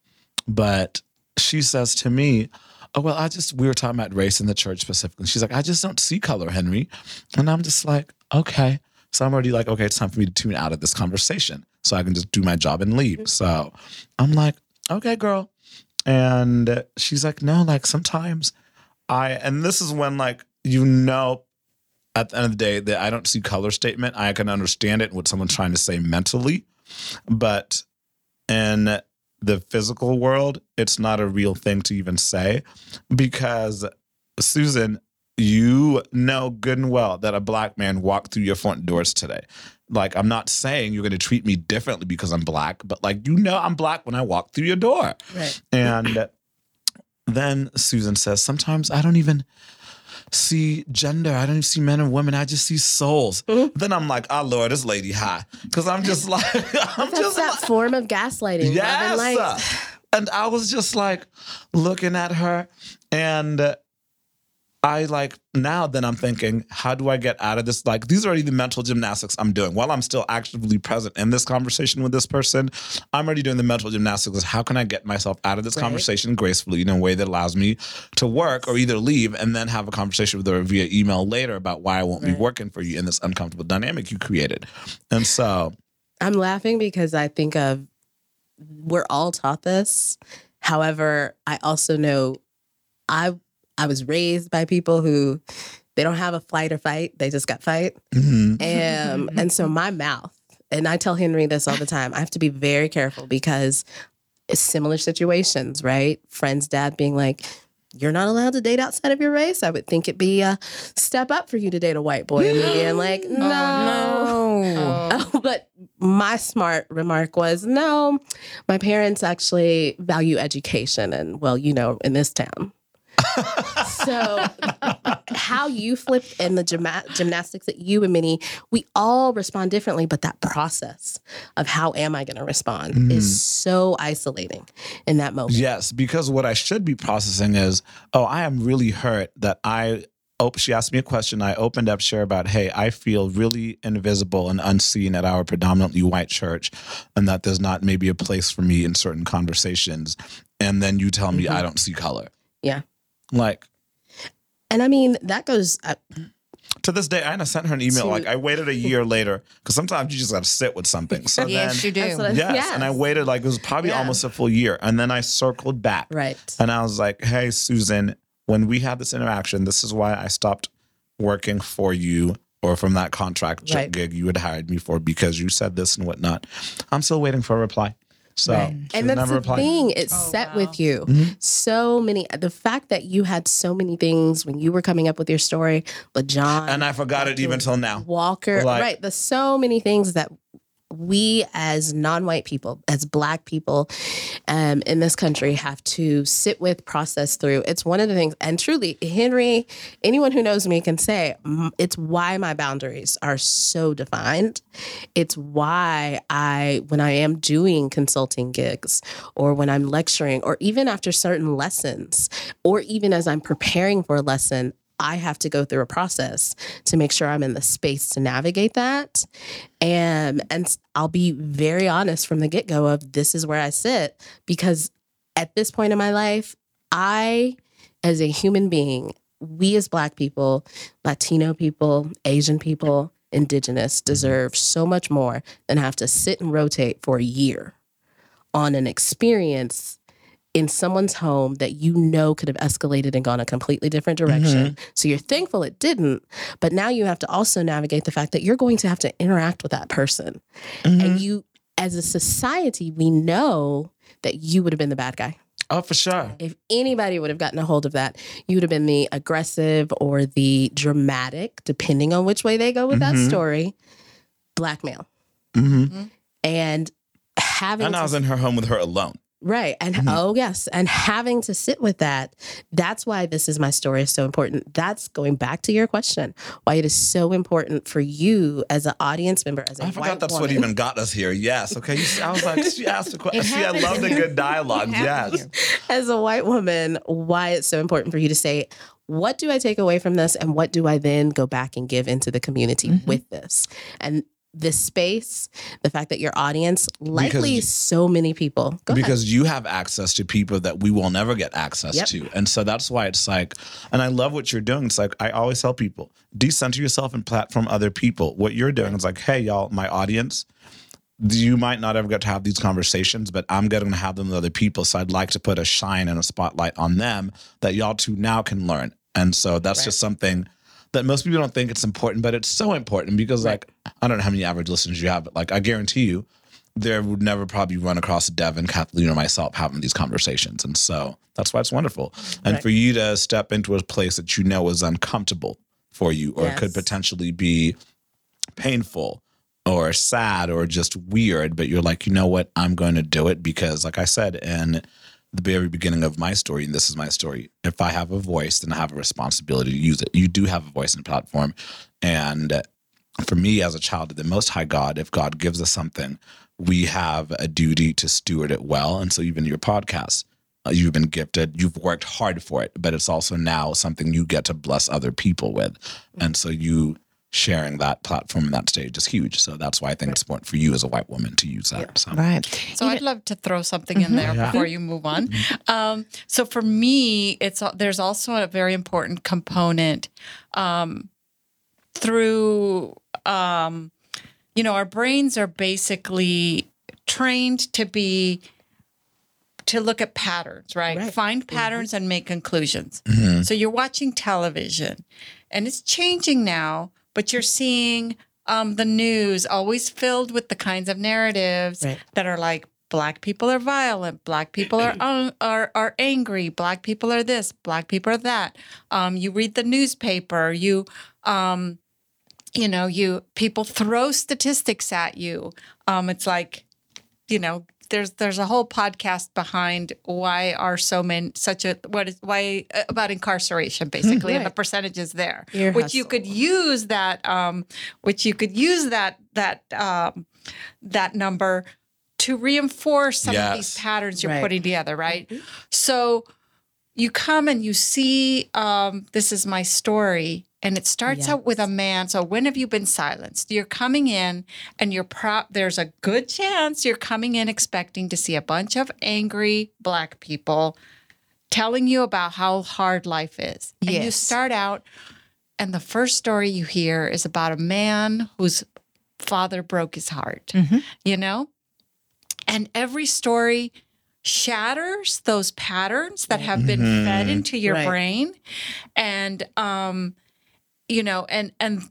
But she says to me, Oh, well, I just, we were talking about race in the church specifically. She's like, I just don't see color, Henry. And I'm just like, okay. So I'm already like, okay, it's time for me to tune out of this conversation so I can just do my job and leave. Mm-hmm. So I'm like, okay, girl. And she's like, no, like sometimes I, and this is when like, you know, at the end of the day, that I don't see color statement. I can understand it, what someone's trying to say mentally. But in the physical world, it's not a real thing to even say because Susan, you know good and well that a black man walked through your front doors today. Like, I'm not saying you're going to treat me differently because I'm black, but like, you know, I'm black when I walk through your door. Right. And then Susan says, sometimes I don't even see gender. I don't even see men and women. I just see souls. Then I'm like, oh Lord, this lady high. Because I'm just like, [LAUGHS] I'm That's just that like, form of gaslighting. and Yes. And I was just like looking at her and uh, I like now then I'm thinking, how do I get out of this? Like these are already the mental gymnastics I'm doing. While I'm still actively present in this conversation with this person, I'm already doing the mental gymnastics. How can I get myself out of this Right. conversation gracefully in a way that allows me to work or either leave and then have a conversation with her via email later about why I won't be working for you in this uncomfortable dynamic you created. And so I'm laughing because I think of we're all taught this. However, I also know I I was raised by people who they don't have a flight or fight, they just got fight. mhm. Um, [LAUGHS] and so my mouth, and I tell Henry this all the time, I have to be very careful because it's similar situations, right? Friends, dad being like, you're not allowed to date outside of your race. I would think it'd be a step up for you to date a white boy. And being [GASPS] like, no. no. [LAUGHS] Oh, but my smart remark was no, my parents actually value education. And well, you know, in this town. So, how you flipped and the gyma- gymnastics that you and Minnie, we all respond differently, but that process of how am I going to respond Mm. is so isolating in that moment. Yes, because what I should be processing is, oh, I am really hurt that I. Oh, she asked me a question. I opened up, share about, hey, I feel really invisible and unseen at our predominantly white church, and that there's not maybe a place for me in certain conversations. And then you tell me Mhm. I don't see color. Yeah. Like And I mean, that goes, uh, to this day, I had sent her an email. To- like I waited a year later because sometimes you just got to sit with something. So yes, then, you do. That's what yes, and I waited like it was probably Yeah. almost a full year, and then I circled back. right. And I was like, hey, Susan, when we had this interaction, this is why I stopped working for you or from that contract Right. gig you had hired me for because you said this and whatnot. I'm still waiting for a reply. So, Right. And that's never the replied. thing. It's Oh, set wow. with you. Mhm. So many. The fact that you had so many things when you were coming up with your story, but John And I forgot it even till now. Walker, Like- right? The so many things that we as non-white people, as Black people, um, in this country, have to sit with, process through. It's one of the things, and truly, Henry, anyone who knows me can say it's why my boundaries are so defined. It's why I, when I am doing consulting gigs, or when I'm lecturing, or even after certain lessons, or even as I'm preparing for a lesson. I have to go through a process to make sure I'm in the space to navigate that. Um, and and I'll be very honest from the get-go of this is where I sit because at this point in my life, I as a human being, we as black people, Latino people, Asian people, indigenous mm-hmm. deserve so much more than have to sit and rotate for a year on an experience in someone's home that you know could have escalated and gone a completely different direction. So you're thankful it didn't, but now you have to also navigate the fact that you're going to have to interact with that person. Mhm. And you as a society, we know that you would have been the bad guy. Oh, for sure. If anybody would have gotten a hold of that, you would have been the aggressive or the dramatic, depending on which way they go with Mhm. that story, blackmail. Mm-hmm. and having And I was in her home with her alone. Right. And Mhm. oh, yes. And having to sit with that, that's why this is my story is so important. That's going back to your question, why it is so important for you as an audience member, as a I forgot white that's what even got us here. Yes. Okay. You I was like, she asked a question. See, I love the good dialogue. Yes. as a white woman, why it's so important for you to say, what do I take away from this? And what do I then go back and give into the community Mhm. with this? And this space, the fact that your audience, likely Because- so many people, go ahead. because you have access to people that we will never get access Yep. to. And so that's why it's like, and I love what you're doing. It's like, I always tell people, decenter yourself and platform other people. What you're doing is like, hey, y'all, my audience, you might not ever get to have these conversations, but I'm getting to have them with other people. So I'd like to put a shine and a spotlight on them that y'all too now can learn. And so that's Right. just something that most people don't think it's important, but it's so important because, like, I don't know how many average listeners you have, but like, I guarantee you, there would never probably run across Devin, Kathleen, or myself having these conversations. And so that's why it's wonderful. And Right. for you to step into a place that you know is uncomfortable for you or could potentially be painful or sad or just weird, but you're like, you know what, I'm going to do it because, like I said in the very beginning of my story, and this is my story, if I have a voice, then I have a responsibility to use it. You do have a voice and platform. And for me as a child of the Most High God, if God gives us something, we have a duty to steward it well. And so, even your podcast, uh, you've been gifted, you've worked hard for it, but it's also now something you get to bless other people with. And so, you sharing that platform and that stage is huge. So, that's why I think it's important for you as a white woman to use that. So, Right. So I'd love to throw something in there Yeah. before you move on. Um, so for me, it's there's also a very important component um, through um, you know our brains are basically trained to be to look at patterns, right? Right. Find patterns and make conclusions. Mhm. So you're watching television, and it's changing now, but you're seeing um, the news always filled with the kinds of narratives Right. that are like black people are violent, black people are un- are are angry, black people are this, black people are that. Um, you read the newspaper, you um, you know, you people throw statistics at you. Um, it's like, you know, there's there's a whole podcast behind why are so many such a what is why uh, about incarceration basically and the percentages there, Ear which you could use that um, which you could use that that um, that number to reinforce some of these patterns you're Right. putting together, right? So you come and you see um, this is my story and it starts out with a man so when have you been silenced you're coming in and you're pro- there's a good chance you're coming in expecting to see a bunch of angry black people telling you about how hard life is and you start out and the first story you hear is about a man whose father broke his heart Mhm. you know and every story shatters those patterns that have been fed Mhm. into your Right. brain and um you know and and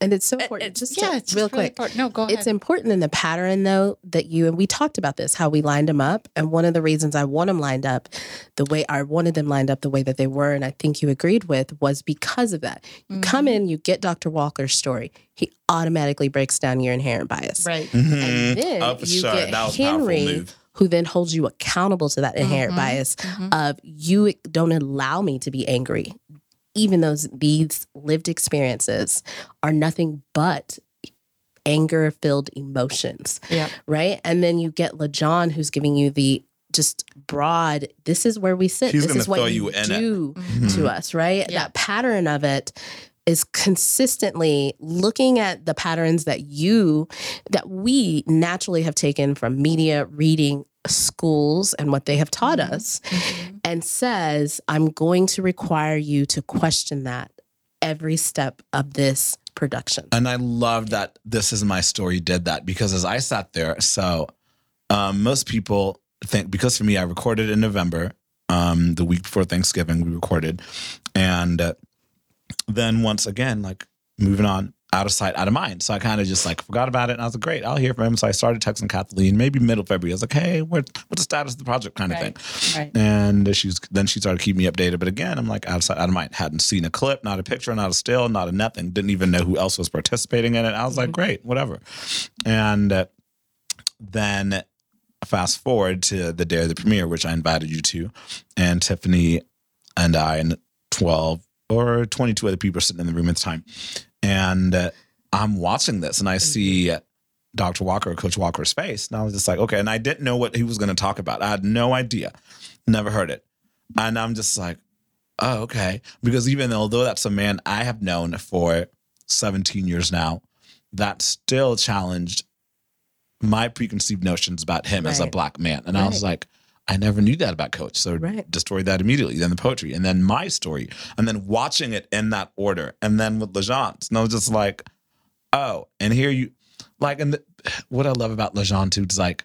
and it's so it- important. it's- just yeah to- it's real really quick. important. no go ahead It's important in the pattern though that you and we talked about this how we lined them up and one of the reasons I want them lined up the way I wanted them lined up the way that they were and I think you agreed with was because of that. You come Mm-hmm. in, you get Dr. Walker's story. He automatically breaks down your inherent bias. right Mhm. And then Oh, you sure. get That was Henry who then holds you accountable to that inherent Mhm. bias Mhm. of you don't allow me to be angry even though these lived experiences are nothing but anger filled emotions yeah right and then you get LaJohn who's giving you the just broad this is where we sit He's this is what you, you in it. do Mhm. to us right Yeah. that pattern of it is consistently looking at the patterns that you that we naturally have taken from media reading schools and what they have taught Mhm. us Mhm. and says i'm going to require you to question that every step of this production And I love that This Is My Story did that because as I sat there, so um, most people think, because for me, I recorded in November, um, the week before Thanksgiving, we recorded. And uh, then once again, like moving on, out of sight, out of mind. So I kind of just like forgot about it. And I was like, great, I'll hear from him. So I started texting Kathleen maybe middle February. I was like, hey, what, what's the status of the project kind of Right, thing. right. And she's then she started keeping me updated. But again, I'm like out of sight, out of mind. Hadn't seen a clip, not a picture, not a still, not a nothing. Didn't even know who else was participating in it. I was like, great, whatever. And uh, then fast forward to the day of the premiere, which I invited you to, and Tiffany and I and 12 or 22 other people are sitting in the room at the time. And uh, I'm watching this and I see Dr. Walker, Coach Walker's face. And I was just like, okay. And I didn't know what he was going to talk about. I had no idea, never heard it. And I'm just like, oh, okay. Because even although that's a man I have known for 17 years now, that still challenged my preconceived notions about him as a black man. And I was like, I never knew that about Coach. So Right. destroyed that immediately. Then the poetry, and then my story, and then watching it in that order, and then with Legence. And I was just like, oh, and here you, like, and the, what I love about Lejeune too is like,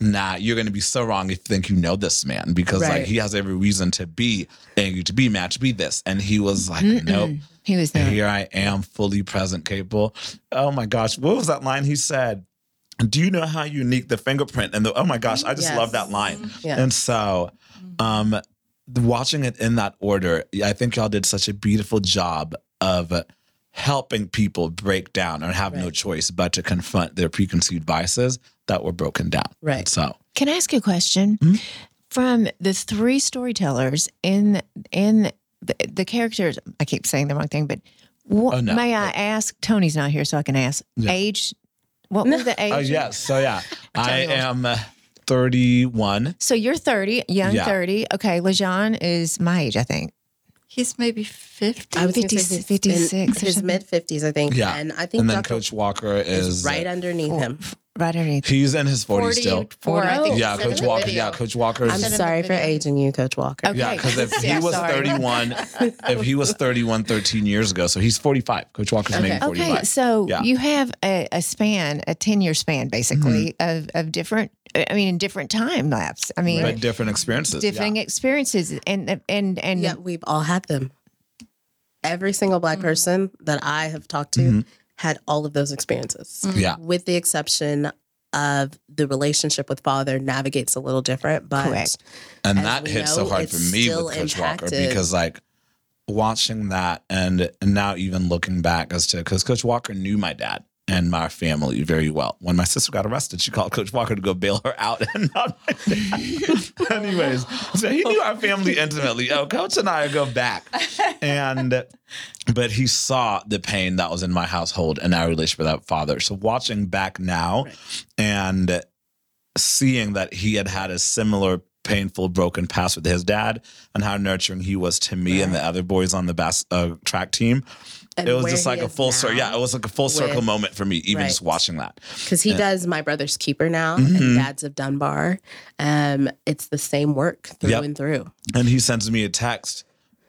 nah, you're going to be so wrong if you think you know this man because like he has every reason to be angry, to be mad, to be this. And he was like, nope. He was there. Here I am, fully present, capable. Oh my gosh, what was that line he said? Do you know how unique the fingerprint and the? Oh my gosh, I just Yes. love that line. Yeah. And so, um, watching it in that order, I think y'all did such a beautiful job of helping people break down and have no choice but to confront their preconceived biases that were broken down. Right. So, Can I ask you a question? Hmm? From the three storytellers in in the, the characters, I keep saying the wrong thing, but wha- Oh, no. may I ask? Tony's not here, so I can ask. Yeah. Age? What was the age? oh yes, so yeah, [LAUGHS] I am uh, 31. So you're 30, young Yeah. 30. Okay, Lejean is my age, I think. He's maybe 50. I was gonna 50, say he's 56 in or his something. mid fifties, I think. Yeah. and I think And then Dr. Coach Walker is is right underneath him. Right underneath. He's in his 40s still. 44, I think. Yeah, he said in Coach Walker. video. Yeah, Coach Walker I'm Said in the sorry for aging you, Coach Walker. Okay. Yeah, because if [LAUGHS] he Yeah, was sorry. 31, [LAUGHS] if he was 31 13 years ago, so he's 45. Coach Walker's Okay. maybe 45. Okay, so Yeah. you have a, a span, a 10 year span, basically, Mm-hmm. of, of different, I mean, in different time lapse. I mean, But different experiences. different yeah. experiences. And, and, and, Yeah, we've all had them. Every single black person that I have talked to Mhm. Had all of those experiences, mm-hmm. Yeah. with the exception of the relationship with father navigates a little different, but Correct. And that we hit so hard for me with Coach Walker because, like, watching that and, and now even looking back as to because Coach Walker knew my dad and my family very well. When my sister got arrested, she called Coach Walker to go bail her out [LAUGHS] and not. [LAUGHS] Anyways, so he knew our family intimately. Oh, Coach and I go back. And but he saw the pain that was in my household and our relationship with that father. So watching back now and seeing that he had had a similar painful broken past with his dad and how nurturing he was to me and the other boys on the bas- uh, track team it was just like a full circle yeah it was like a full circle moment for me even just watching that because he does my brother's keeper now Mhm. and dad's of Dunbar. Um, it's the same work through Yep. and through. and he sends me a text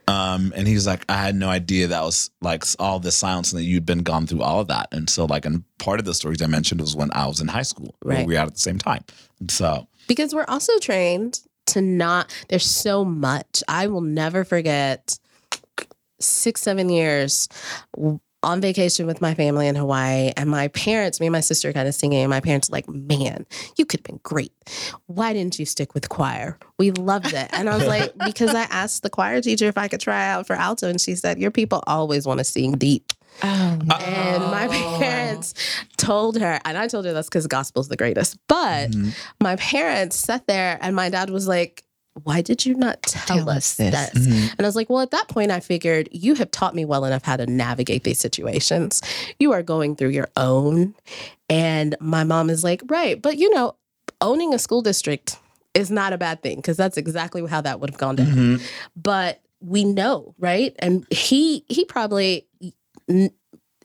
um, and he's like, I had no idea that was like all the silence and that you'd been gone through all of that. And so, like, and part of the stories I mentioned was when I was in high school, Right. we were out at the same time. And so, because we're also trained to not there's so much i will never forget six seven years on vacation with my family in hawaii and my parents me and my sister kind of singing and my parents were like man you could have been great why didn't you stick with choir we loved it and i was like [LAUGHS] because i asked the choir teacher if i could try out for alto and she said your people always want to sing deep oh, and my parents told her, and I told her that's because gospel's the greatest. But Mhm. my parents sat there, and my dad was like, Why did you not tell, Tell us this? this." Mhm. And I was like, Well, at that point, I figured you have taught me well enough how to navigate these situations. You are going through your own. And my mom is like, Right. But you know, owning a school district is not a bad thing because that's exactly how that would have gone down Mhm. but we know right and he he probably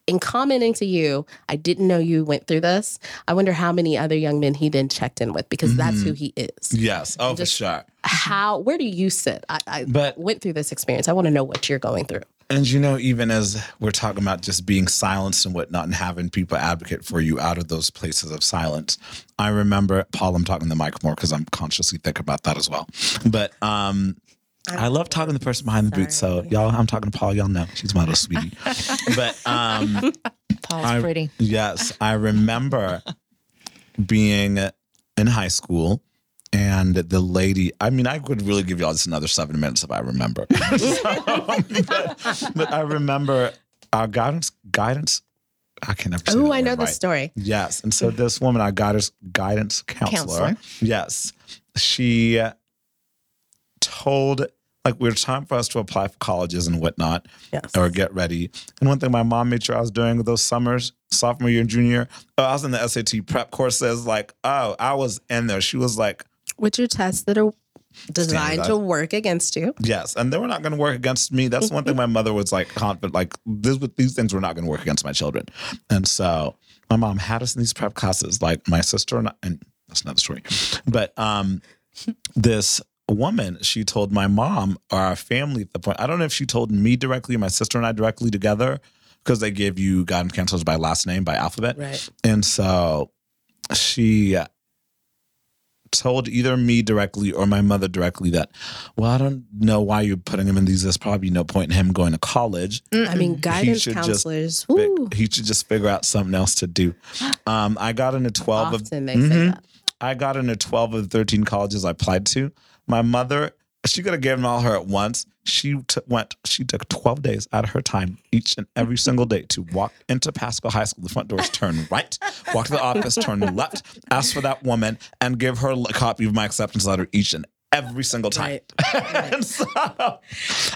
in commenting to you i didn't know you went through this. I wonder how many other young men he then checked in with because that's who he is. Yes, oh, for sure. how where do you sit? I, I But- went through this experience. I want to know what you're going through. And you know, even as we're talking about just being silenced and whatnot and having people advocate for you out of those places of silence, I remember, Paul, I'm talking to the mic more because I'm consciously thinking about that as well. But um, I love talking to the person behind the booth. So y'all, I'm talking to Paul. Y'all know she's my little sweetie. [LAUGHS] but um, Paul's I- pretty. Yes, I remember being in high school and the lady, I mean, I could really give y'all just another seven minutes if I remember. [LAUGHS] So, but, but I remember our guidance, guidance, I can never Oh, I know word the story. Yes. And so this woman, our guidance, guidance counselor, Counselor. yes, she told, like, we were time for us to apply for colleges and whatnot Yes. or get ready. And one thing my mom made sure I was doing with those summers, sophomore year and junior, oh, I was in the SAT prep courses. Like, oh, I was in there. She was like, With your tests that are designed to work against you. yes. And they were not going to work against me. That's one thing my mother was like confident, like, this, these things were not going to work against my children. And so my mom had us in these prep classes, like my sister and I, and that's another story. But um, this woman, she told my mom or our family at the point, I don't know if she told me directly or my sister and I directly together, because they give you guidance counselors by last name, by alphabet. Right. And so she told either me directly or my mother directly that, well, I don't know why you're putting him in these. There's probably no point in him going to college. I mean, guidance just counselors. Woo, He should just figure out something else to do. Um, I got into 12 of often say Mhm. that. I got into 12 of the 13 colleges I applied to. My mother, she could have given all her at once. She t- went, she took 12 days out of her time each and every single day to walk into Pasco High School. The front doors turn right, walk to the office, turn left, ask for that woman, and give her a copy of my acceptance letter each and every single time. [LAUGHS] and so,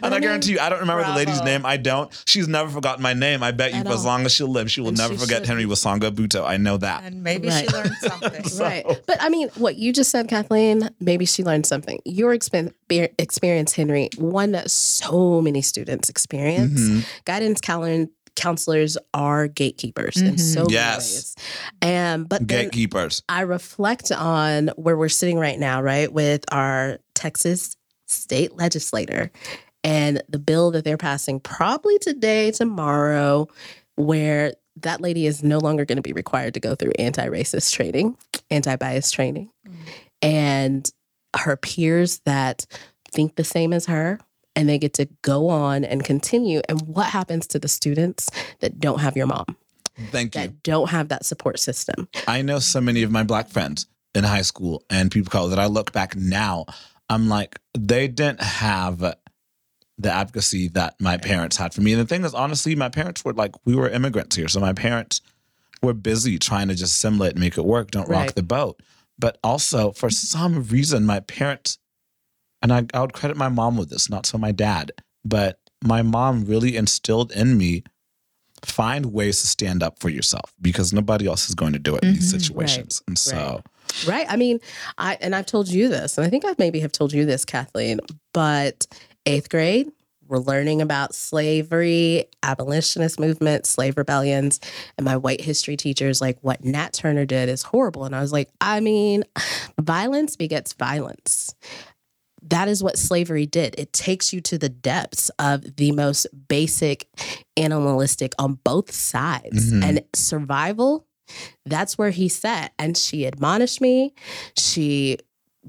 and I guarantee you, I don't remember the lady's name. I don't. She's never forgotten my name. I bet you, At for as long as she'll live, she will And never she forget should Henry Wasonga Buto. I know that. And maybe Right. she learned [LAUGHS] something. Right. But I mean, what you just said, Kathleen, maybe she learned something. Your expen- experience, Henry, one that so many students experience. Mhm. Guidance counselor- counselors are gatekeepers in mm-hmm. so many Yes. ways. And but Gatekeepers. I reflect on where we're sitting right now, right, with our Texas state legislator and the bill that they're passing probably today, tomorrow, where that lady is no longer going to be required to go through anti racist training, anti bias training. Mm. And her peers that think the same as her. And they get to go on and continue. And what happens to the students that don't have your mom, Thank you. that don't have that support system? I know so many of my black friends in high school and people call that I look back now, I'm like, they didn't have the advocacy that my parents had for me. And the thing is, honestly, my parents were like, we were immigrants here. So my parents were busy trying to just assimilate and make it work, don't rock Right. the boat. But also, for some reason, my parents, and I, I would credit my mom with this, not so my dad, but my mom really instilled in me find ways to stand up for yourself because nobody else is going to do it in these Mhm. Right. situations. And so, Right. I mean, I and I've told you this, and I think I maybe have told you this, Kathleen, but eighth grade, we're learning about slavery, abolitionist movement, slave rebellions. And my white history teacher is like, what Nat Turner did is horrible. And I was like, I mean, [SIGHS] violence begets violence. That is what slavery did. It takes you to the depths of the most basic animalistic on both sides. Mhm. And survival that's where he sat. And she admonished me. She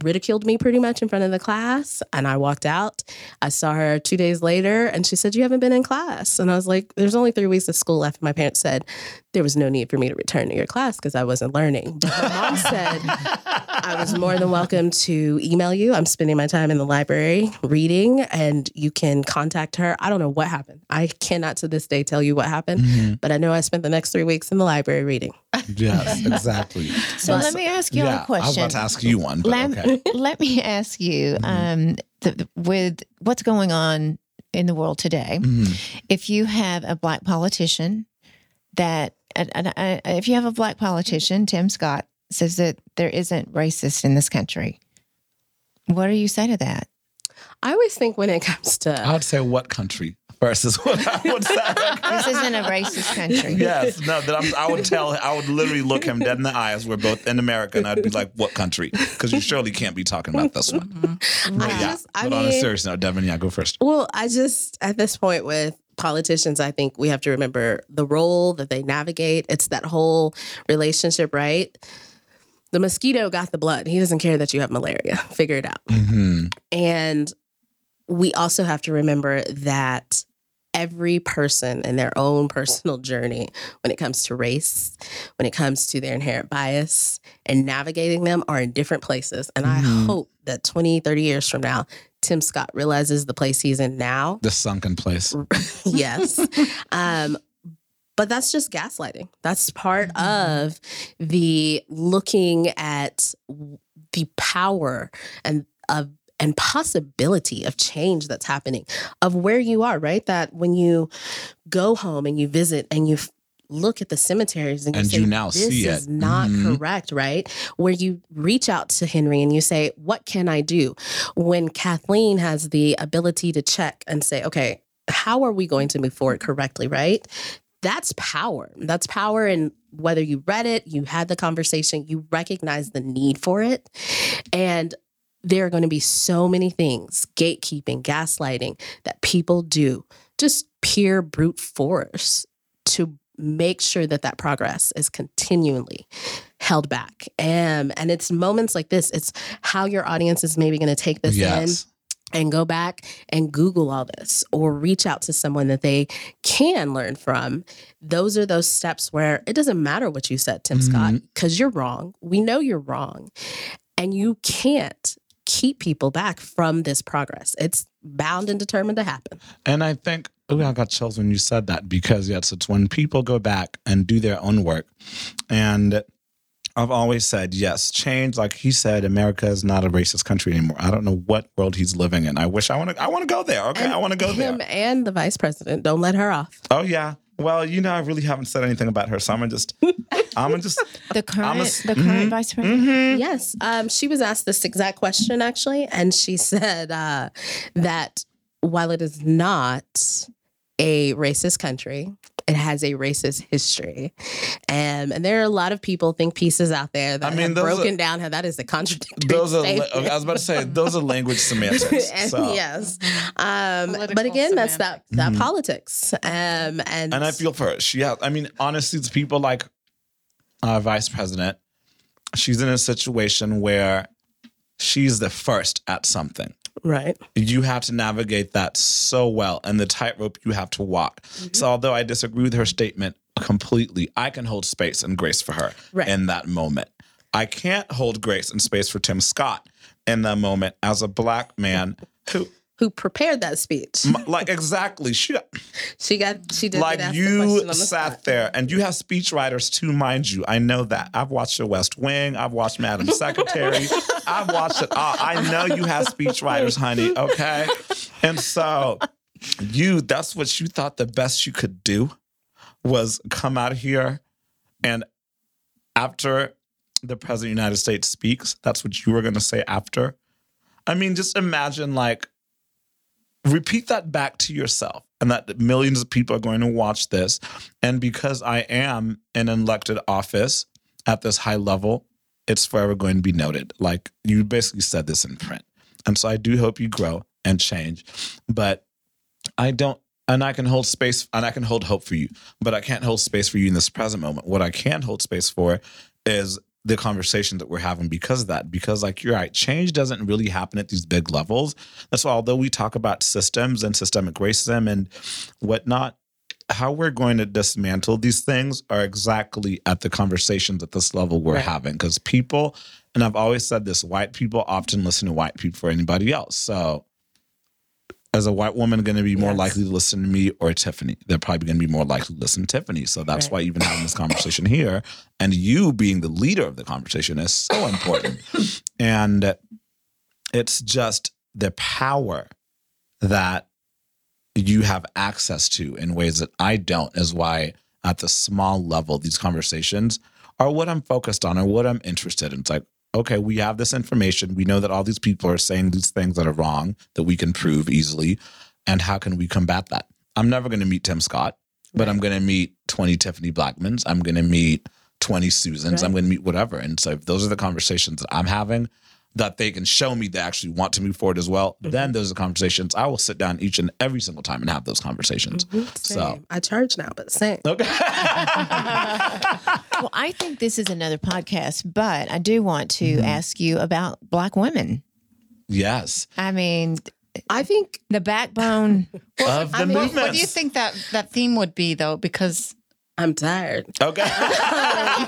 ridiculed me pretty much in front of the class. And I walked out. I saw her two days later and she said, You haven't been in class. And I was like, There's only three weeks of school left. And My parents said, There was no need for me to return to your class because I wasn't learning. But my mom said, I was more than welcome to email you. I'm spending my time in the library reading, and you can contact her. I don't know what happened. I cannot to this day tell you what happened, Mhm. but I know I spent the next three weeks in the library reading. yes, exactly. [LAUGHS] So But- [LAUGHS] let me ask you yeah, a question. I was about to ask you one, but let, okay. let me ask you um, the, the- with what's going on in the world today Mhm. if you have a black politician that and, and, uh, if you have a black politician tim scott says that there isn't racist in this country what do you say to that I always think when it comes to I would say what country versus what I would say. this isn't a racist country Yes, no, that I'm, I would tell, I would literally look him dead in the eyes. We're both in America, and I'd be like, "What country?" Because you surely can't be talking about this one. Mhm. I yeah, just, I but on a mean, serious note, Devin, yeah, go first. well, I just at this point with politicians, I think we have to remember the role that they navigate. It's that whole relationship, right? The mosquito got the blood. He doesn't care that you have malaria. [LAUGHS] Figure it out. hmm And we also have to remember that every person in their own personal journey when it comes to race, when it comes to their inherent bias and navigating them are in different places. And I Mhm. hope that 20, 30 years from now, Tim Scott realizes the place he's in now. The sunken place. [LAUGHS] yes. Um, but that's just gaslighting. That's part of the looking at the power and of and possibility of change that's happening of where you are, right? That when you go home and you visit and you look at the cemeteries and you say, you now this see is it." not Mhm. correct, right? Where you reach out to Henry and you say, what can I do? When Kathleen has the ability to check and say, okay, how are we going to move forward correctly, right? That's power. That's power in whether you read it, you had the conversation, you recognize the need for it. And there are going to be so many things, gatekeeping, gaslighting, that people do, just pure brute force to make sure that that progress is continually held back. Um, and it's moments like this, it's how your audience is maybe going to take this in and go back and Google all this or reach out to someone that they can learn from. Those are those steps where it doesn't matter what you said, Tim Scott, because you're wrong. We know you're wrong. And you can't keep people back from this progress. It's bound and determined to happen. And I think, oh, I got chills when you said that because, yes, it's when people go back and do their own work. And I've always said, yes, change. Like he said, America is not a racist country anymore. I don't know what world he's living in. I wish I want to. I want to go there. Okay, And I want to go there. Him and the vice president, don't let her off. Oh yeah. Well, you know, I really haven't said anything about her, so I'm gonna just, [LAUGHS] I'm gonna just. The current, s- the current mhm, vice president. mhm. Yes. Um, she was asked this exact question actually, and she [LAUGHS] said uh, that while it is not a racist country, it has a racist history. Um, and there are a lot of people, think pieces out there that I mean, have those broken are- down how that is a contradictory Those are. statement. I was about to say those are language [LAUGHS] semantics. And So. yes. Um, but Political again, that's that that Mhm. politics. Um, and And I feel for her. She has, I mean, honestly, it's people like our vice president. She's in a situation where she's the first at something. Right. You have to navigate that so well and the tightrope you have to walk. Mm-hmm. So, although I disagree with her statement completely, I can hold space and grace for her Right. in that moment. I can't hold grace and space for Tim Scott in that moment as a black man who, Who prepared that speech? like, exactly, she, She got she did like get asked the question you the sat there and you have speechwriters too mind you. I know that. I've watched the west wing. I've watched madam [LAUGHS] secretary. I've watched it all. I know you have speechwriters honey okay? And so you that's what you thought the best you could do was come out here and after the president of the united states speaks that's what you were going to say after? I mean just imagine like repeat that back to yourself and that millions of people are going to watch this. And because i am in an elected office at this high level it's forever going to be noted. Like you basically said this in print. And so i do hope you grow and change. But i don't and i can hold space and i can hold hope for you. But i can't hold space for you in this present moment. What i can hold space for is the conversation that we're having because of that. Because, like, you're right, change doesn't really happen at these big levels. That's why, although we talk about systems and systemic racism and whatnot, how we're going to dismantle these things are exactly at the conversations at this level we're Right. having. Because people, and I've always said this, white people often listen to white people for anybody else. So, as a white woman going to be more Yes. likely to listen to me or Tiffany? They're probably going to be more likely to listen to Tiffany. So that's Right. why even having this conversation here and you being the leader of the conversation is so important. [LAUGHS] and it's just the power that you have access to in ways that I don't is why at the small level these conversations are what I'm focused on or what I'm interested in. It's like, okay, we have this information. We know that all these people are saying these things that are wrong that we can prove easily. And how can we combat that? I'm never going to meet Tim Scott, but I'm going to meet 20 Tiffany Blackmans. I'm going to meet 20 Susans. I'm going to meet whatever. And so if those are the conversations that I'm having, that they can show me they actually want to move forward as well, then those are conversations I will sit down each and every single time and have those conversations. Mhm, So- I charge now, but same. Okay. [LAUGHS] Well, I think this is another podcast, but I do want to ask you about Black women. yes. I mean, I think the backbone. [LAUGHS] of the I mean, movement. What do you think that that theme would be though? Because I'm tired. Okay. [LAUGHS] I'm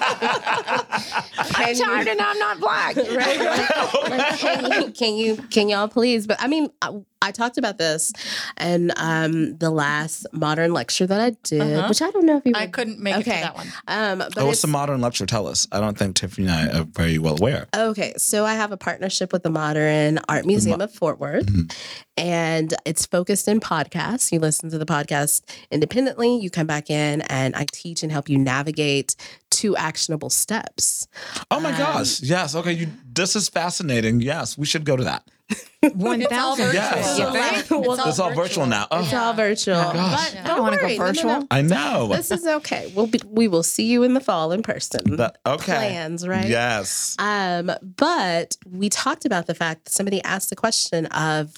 tired and I'm not black. [LAUGHS] right? Like, like, can, you, can you can y'all please? But I mean, uh, I, I talked about this in um, the last modern lecture that I did, Uh-huh. which I don't know if you. I couldn't make it to that one. Um, but oh, what's it's, the modern lecture? Tell us. I don't think Tiffany and I are very well aware. okay, so I have a partnership with the Modern Art Museum of Fort Worth, Mhm. and it's focused in podcasts. You listen to the podcast independently. You come back in, and I teach and help you navigate two actionable steps. Oh my Um, gosh. Yes. Okay. You, this is fascinating. Yes. We should go to that. One It's all thousand. Yes. You think? Well, It's all virtual now. It's Oh, all virtual. gosh. But I don't don't want to go worry. No, no, no. virtual. I know. This is okay. We'll be, we will see you in the fall in person. That- okay. Plans, right? Yes. Um, but we talked about the fact that somebody asked the question of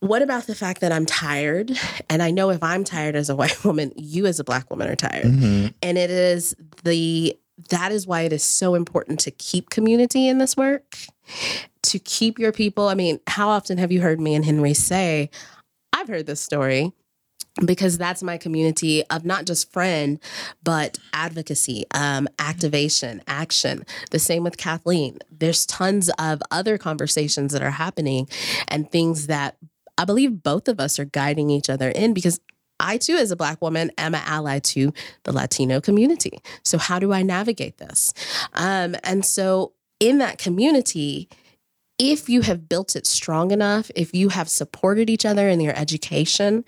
what about the fact that I'm tired? And I know if I'm tired as a [LAUGHS] white woman, you as a black woman are tired. Mhm. And it is the that is why it is so important to keep community in this work, to keep your people. I mean, how often have you heard me and Henry say, I've heard this story because that's my community of not just friend, but advocacy, um, activation, action. The same with Kathleen. There's tons of other conversations that are happening and things that I believe both of us are guiding each other in because I too, as a Black woman, am an ally to the Latino community. So, how do I navigate this? Um, and so, in that community, if you have built it strong enough, if you have supported each other in your education,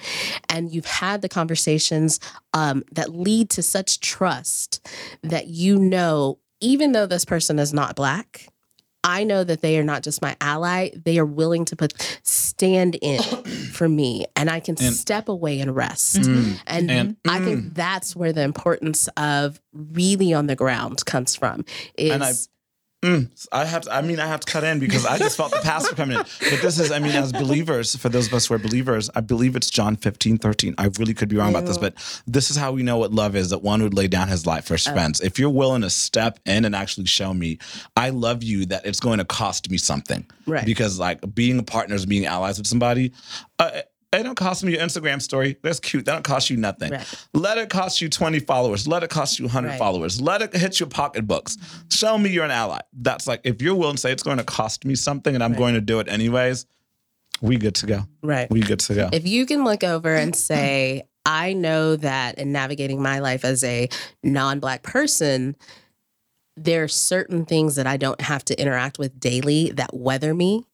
and you've had the conversations um, that lead to such trust that you know, even though this person is not Black, I know that they are not just my ally, they are willing to put stand in [COUGHS] for me and I can And- step away and rest. Mm. And, And- I think that's where the importance of really on the ground comes from. Is And I- Mm, I have to, I mean, I have to cut in because I just felt the pastor coming in. But this is, I mean, as believers, for those of us who are believers, I believe it's John 15, 13. I really could be wrong about this, but this is how we know what love is that one would lay down his life for his friends. If you're willing to step in and actually show me, I love you, that it's going to cost me something. Right. Because, like, being a partners, being allies with somebody, uh, it don't cost me your Instagram story. That's cute. That don't cost you nothing. Right. Let it cost you 20 followers. Let it cost you 100 Right. followers. Let it hit your pocketbooks. Show me you're an ally. That's like, if you're willing to say it's going to cost me something and I'm going to do it anyways, we good to go. right. We good to go. If you can look over and say, [LAUGHS] I know that in navigating my life as a non black person, there are certain things that I don't have to interact with daily that weather me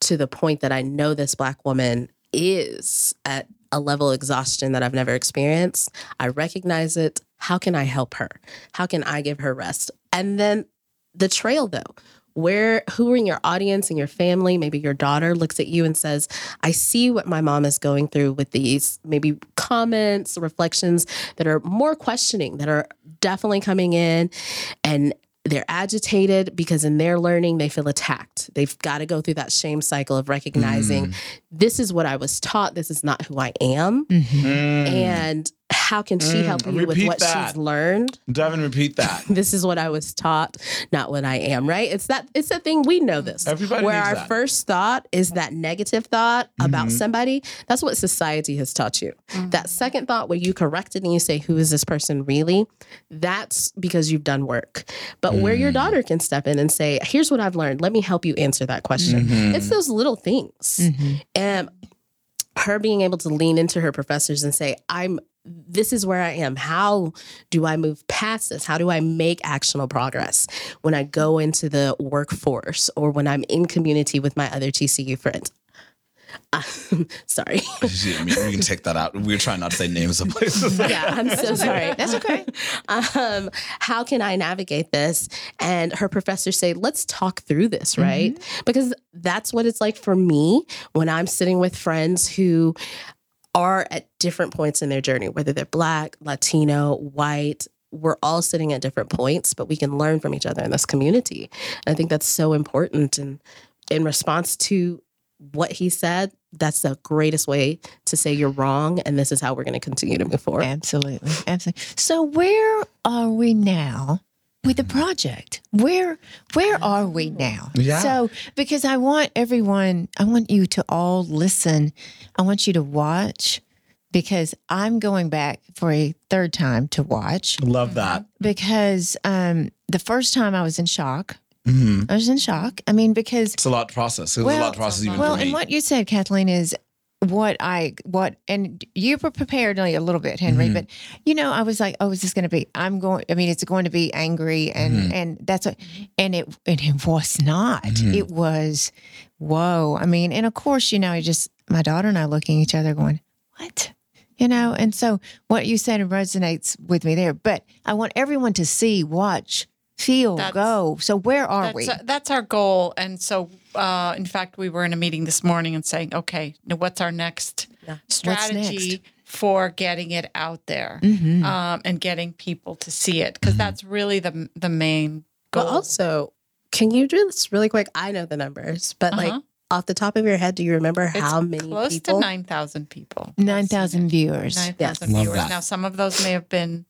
to the point that I know this black woman is at a level of exhaustion that I've never experienced. I recognize it. How can I help her? How can I give her rest? And then the trail though. Where who are in your audience and your family, maybe your daughter looks at you and says, I see what my mom is going through with these maybe comments, reflections that are more questioning, that are definitely coming in and they're agitated because in their learning they feel attacked. They've got to go through that shame cycle of recognizing Mm. this is what I was taught, this is not who I am. Mm-hmm. Mm. And how can she Mm. help you with what that. she's learned? Devin, repeat that. [LAUGHS] This is what I was taught, not what I am, right? It's that it's the thing we know this. Everybody where needs our that. first thought is that negative thought about Mhm. somebody, that's what society has taught you. Mm-hmm. That second thought where you correct it and you say, Who is this person really? That's because you've done work. But where your Mm. daughter can step in and say, Here's what I've learned. Let me help you answer that question. Mhm. It's those little things. Mm-hmm. And her being able to lean into her professors and say, I'm this is where I am. How do I move past this? How do I make actionable progress when I go into the workforce or when I'm in community with my other TCU friends? Uh, [LAUGHS] sorry. [LAUGHS] I mean, we can take that out. We were trying not to say names of places. [LAUGHS] yeah, I'm so sorry. That's okay. um, how can I navigate this? And her professors say, let's talk through this, right? Because that's what it's like for me when I'm sitting with friends who are at different points in their journey, whether they're Black, Latino, white. We're all sitting at different points, but we can learn from each other in this community. And I think that's so important. And in response to what he said, that's the greatest way to say you're wrong. And this is how we're going to continue to move forward. Absolutely. Absolutely. So where are we now with the project. Where where are we now? Yeah. So because I want everyone, I want you to all listen. I want you to watch because I'm going back for a third time to watch Love that. because um the first time I was in shock. hmm I was in shock. I mean because It's a lot to process. It was a lot to process even well, for me. and what you said, Kathleen, is what I what and you were prepared a little bit, Henry, Mhm. but you know, I was like, oh, is this going to be? I'm going. I mean, it's going to be angry, and Mhm. and that's a, and it and it was not. Mhm. It was, whoa. I mean, and of course, you know, I just my daughter and I looking at each other, going, what? You know, and so what you said resonates with me there. But I want everyone to see, watch, feel, That's- go. So where are That's, we? uh, that's our goal. And so, uh, in fact, we were in a meeting this morning and saying, okay, now what's our next Yeah. strategy for getting it out there Mhm. um, and getting people to see it? Because that's really the the main But goal. also, can you do this really quick? I know the numbers, but like Uh-huh. off the top of your head, do you remember It's how many close people? to nine thousand people. Nine thousand viewers. Nine Yes. viewers. that. Now, some of those may have been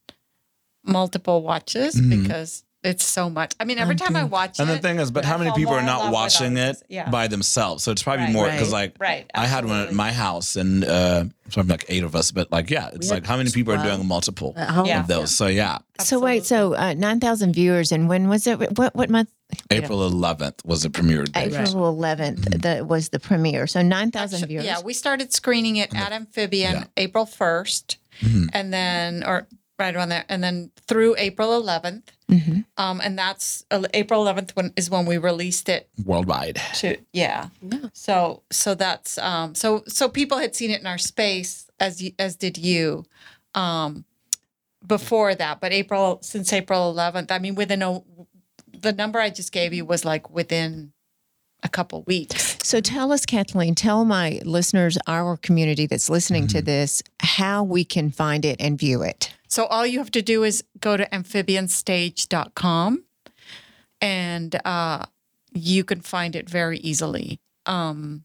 multiple watches Mhm. because it's so much. I mean, every time I do. watch And it, the thing is, but I how many fall people more are in love not with watching others. it Yeah. by themselves? So it's probably Right. more because Right. like right? I had one at absolutely. my house and uh so I'm like eight of us, but like yeah, it's had like how many people are 12. doing multiple At home? Yeah. of those? So yeah, So wait, so uh, nine thousand viewers, and when was it? What what month? April 11th was the premiere date. April 11th That was the premiere. So nine thousand viewers. Yeah, we started screening it at Amphibian Yeah. April 1st, Mhm. and then, or right around there, and then through April 11th. Mhm. Um, and that's uh, April 11th when is when we released it Worldwide. to yeah. Yeah. So so that's um so so people had seen it in our space as you, as did you, um, before that. But April since April 11th, I mean within a the number I just gave you was like within a couple weeks. So tell us, Kathleen. Tell my listeners, our community that's listening Mm-hmm. to this, how we can find it and view it. So all you have to do is go to amphibianstage.com and uh, you can find it very easily. Um,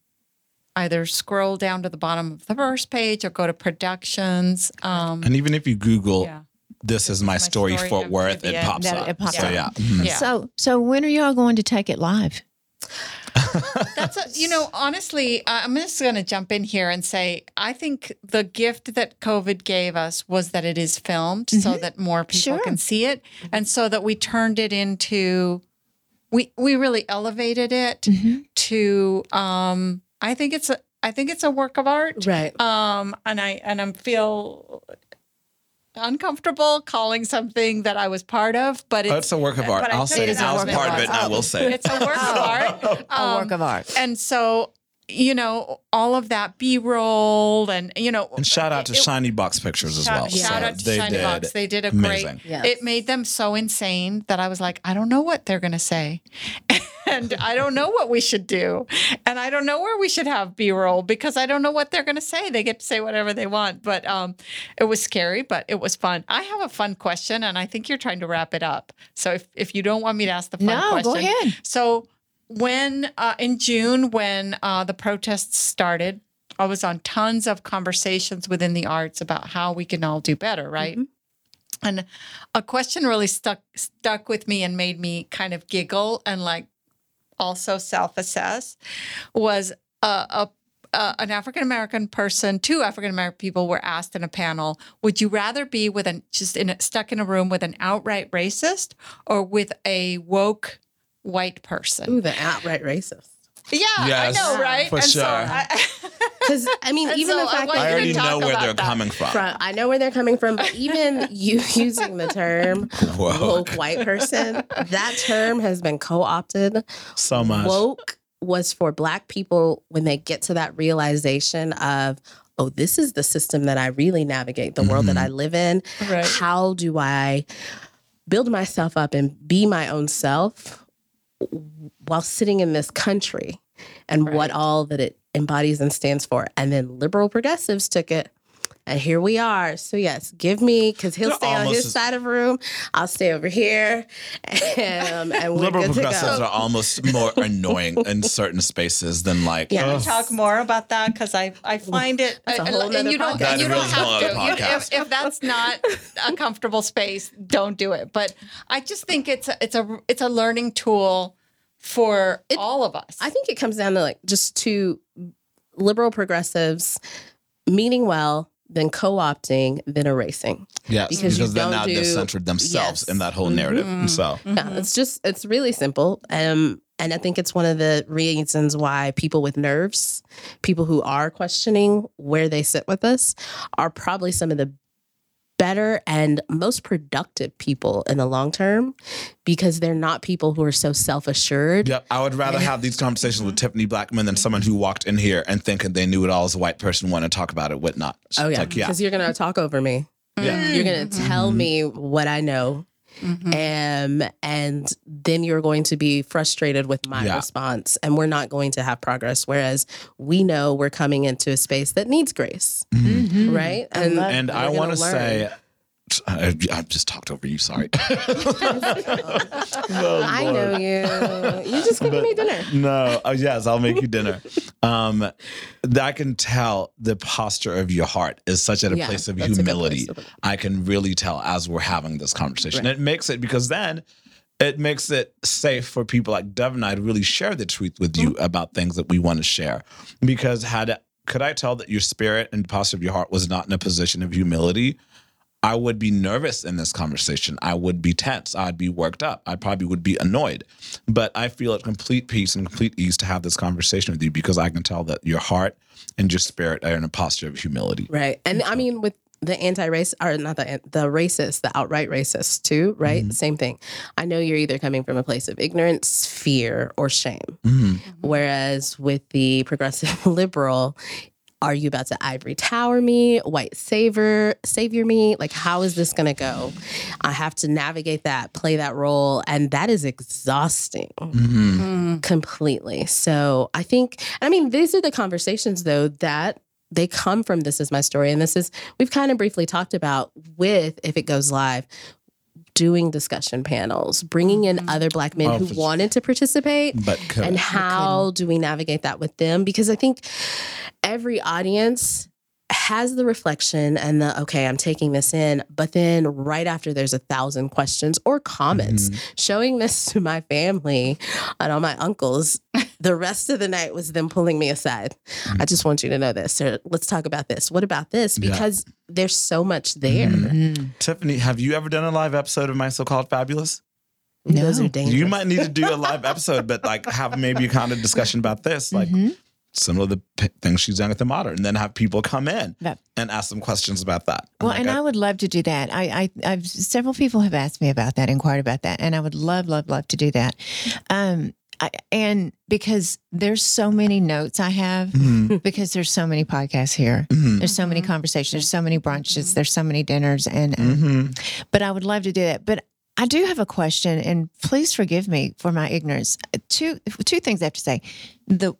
either scroll down to the bottom of the first page or go to productions. Um, And even if you Google yeah. this is my, My story, Story Fort Worth, it pops up. it pops so up. yeah. Mhm. Yeah. So so when are y'all going to take it live? That's a, you know, honestly, I'm just going to jump in here and say I think the gift that COVID gave us was that it is filmed so that more people Sure. can see it, and so that we turned it into we we really elevated it to. Um, I think it's a I think it's a work of art. Right. Um, and I and I feel uncomfortable calling something that I was part of, but it's Oh, it's a work of art. I I'll say it it. as a I was work of part of it, and I will say it's a work of art. [LAUGHS] A Um, work of art. and so you know all of that b-roll and you know And shout out to it- Shiny Box Pictures as shout, well. shout So out to they shiny did box they did a amazing. great Yes. it made them so insane that i was like i don't know what they're going to say [LAUGHS] and i don't know what we should do. And i don't know where we should have b-roll because i don't know what they're going to say. They get to say whatever they want. But um, it was scary but it was fun. I have a fun question and i think you're trying to wrap it up. So if, if you don't want me to ask the fun No, question. go ahead. so when uh, in June, when uh, the protests started, I was on tons of conversations within the arts about how we can all do better, right? And a question really stuck stuck with me and made me kind of giggle and like also self assess was a. a an African American person, two African American people were asked in a panel: Would you rather be with an just in a, stuck in a room with an outright racist or with a woke white person? Ooh, the outright racist. Yeah, Yes, I know, right? for and so sure. I, [LAUGHS] Because I mean, And even so the fact want I that you already to talk know where they're that. coming from. From- I know where they're coming from, but even you [LAUGHS] using the term Woke. woke white person, that term has been co-opted. So much. Woke was for black people when they get to that realization of, oh, this is the system that I really navigate, the world that mm-hmm. I live in. Right. How do I build myself up and be my own self while sitting in this country and what all that it embodies and stands for? And then liberal progressives took it. And here we are. So yes, give me because he'll They're stay on his as- side of the room. I'll stay over here, and, and we're Liberal good to progressives go. are almost more annoying in certain spaces than like. Yeah. ugh. Talk more about that because I I find it That's a I- whole and nother you don't and you don't is a whole have to. You- if, if that's not a comfortable space, don't do it. But I just think it's a, it's a it's a learning tool for all of us. I think it comes down to like just two liberal progressives meaning well, then co-opting, then erasing. Yes, Because because, they're now do- centered themselves Yes. in that whole narrative. And so Yeah, it's just it's really simple. Um, and I think it's one of the reasons why people with nerves, people who are questioning where they sit with us, are probably some of the better and most productive people in the long term because they're not people who are so self-assured. Yep, I would rather have these conversations with mm-hmm. Tiffany Blackman than someone who walked in here and thinking they knew it all as a white person, want to talk about it, whatnot. Oh yeah, like, yeah, because you're gonna talk over me. yeah. You're gonna tell mm-hmm. me what I know. Um, and then you're going to be frustrated with my Yeah. response, and we're not going to have progress. Whereas we know we're coming into a space that needs grace, Mm-hmm. right? I love And I want gonna say, I, I've just talked over you. Sorry. [LAUGHS] I know you. You just giving me dinner. No, oh, yes, I'll make you dinner. Um, th- I can tell the posture of your heart is such at a Yeah, place of that's a good humility. place I can really tell as we're having this conversation. Right. It makes it because then it makes it safe for people like Dev and I to really share the truth with you about things that we want to share. Because had could I tell that your spirit and posture of your heart was not in a position of humility, I would be nervous in this conversation. I would be tense. I'd be worked up. I probably would be annoyed. But I feel at complete peace and complete ease to have this conversation with you because I can tell that your heart and your spirit are in a posture of humility. Right. And I mean, with the anti-race or not the the racist, the outright racist too, right? Mm-hmm. Same thing. I know you're either coming from a place of ignorance, fear, or shame. Mhm. Whereas with the progressive [LAUGHS] liberal, are you about to ivory tower me, white savior, savior me? Like, how is this going to go? I have to navigate that, play that role, and that is exhausting Mhm. completely. So I think, I mean, these are the conversations though that they come from this is my story. And this is, we've kind of briefly talked about with, if it goes live, doing discussion panels, bringing in mm-hmm. other Black men who wanted to participate. But could. And how do we navigate that with them? Because I think every audience has the reflection and the okay, I'm taking this in, but then right after there's a thousand questions or comments. Mhm. Showing this to my family and all my uncles, the rest of the night was them pulling me aside. I just want you to know this, or let's talk about this. What about this? Yeah. Because there's so much there. Mm. Tiffany, have you ever done a live episode of My So Called Fabulous? Those No. are dangerous. You might need to do a live [LAUGHS] episode, but like have maybe a kind of discussion about this, like Mhm. Some of the p- things she's done at the modern, and then have people come in That- and ask some questions about that. Well, Like, and I would love to do that. I, I, I've several people have asked me about that, inquired about that, and I would love, love, love to do that. Um, I, and because there's so many notes I have, Mhm. [LAUGHS] because there's so many podcasts here, Mhm. there's so many conversations, there's so many brunches, there's so many dinners, and um, Mhm. but I would love to do that. But I do have a question, and please forgive me for my ignorance. Two two things I have to say. The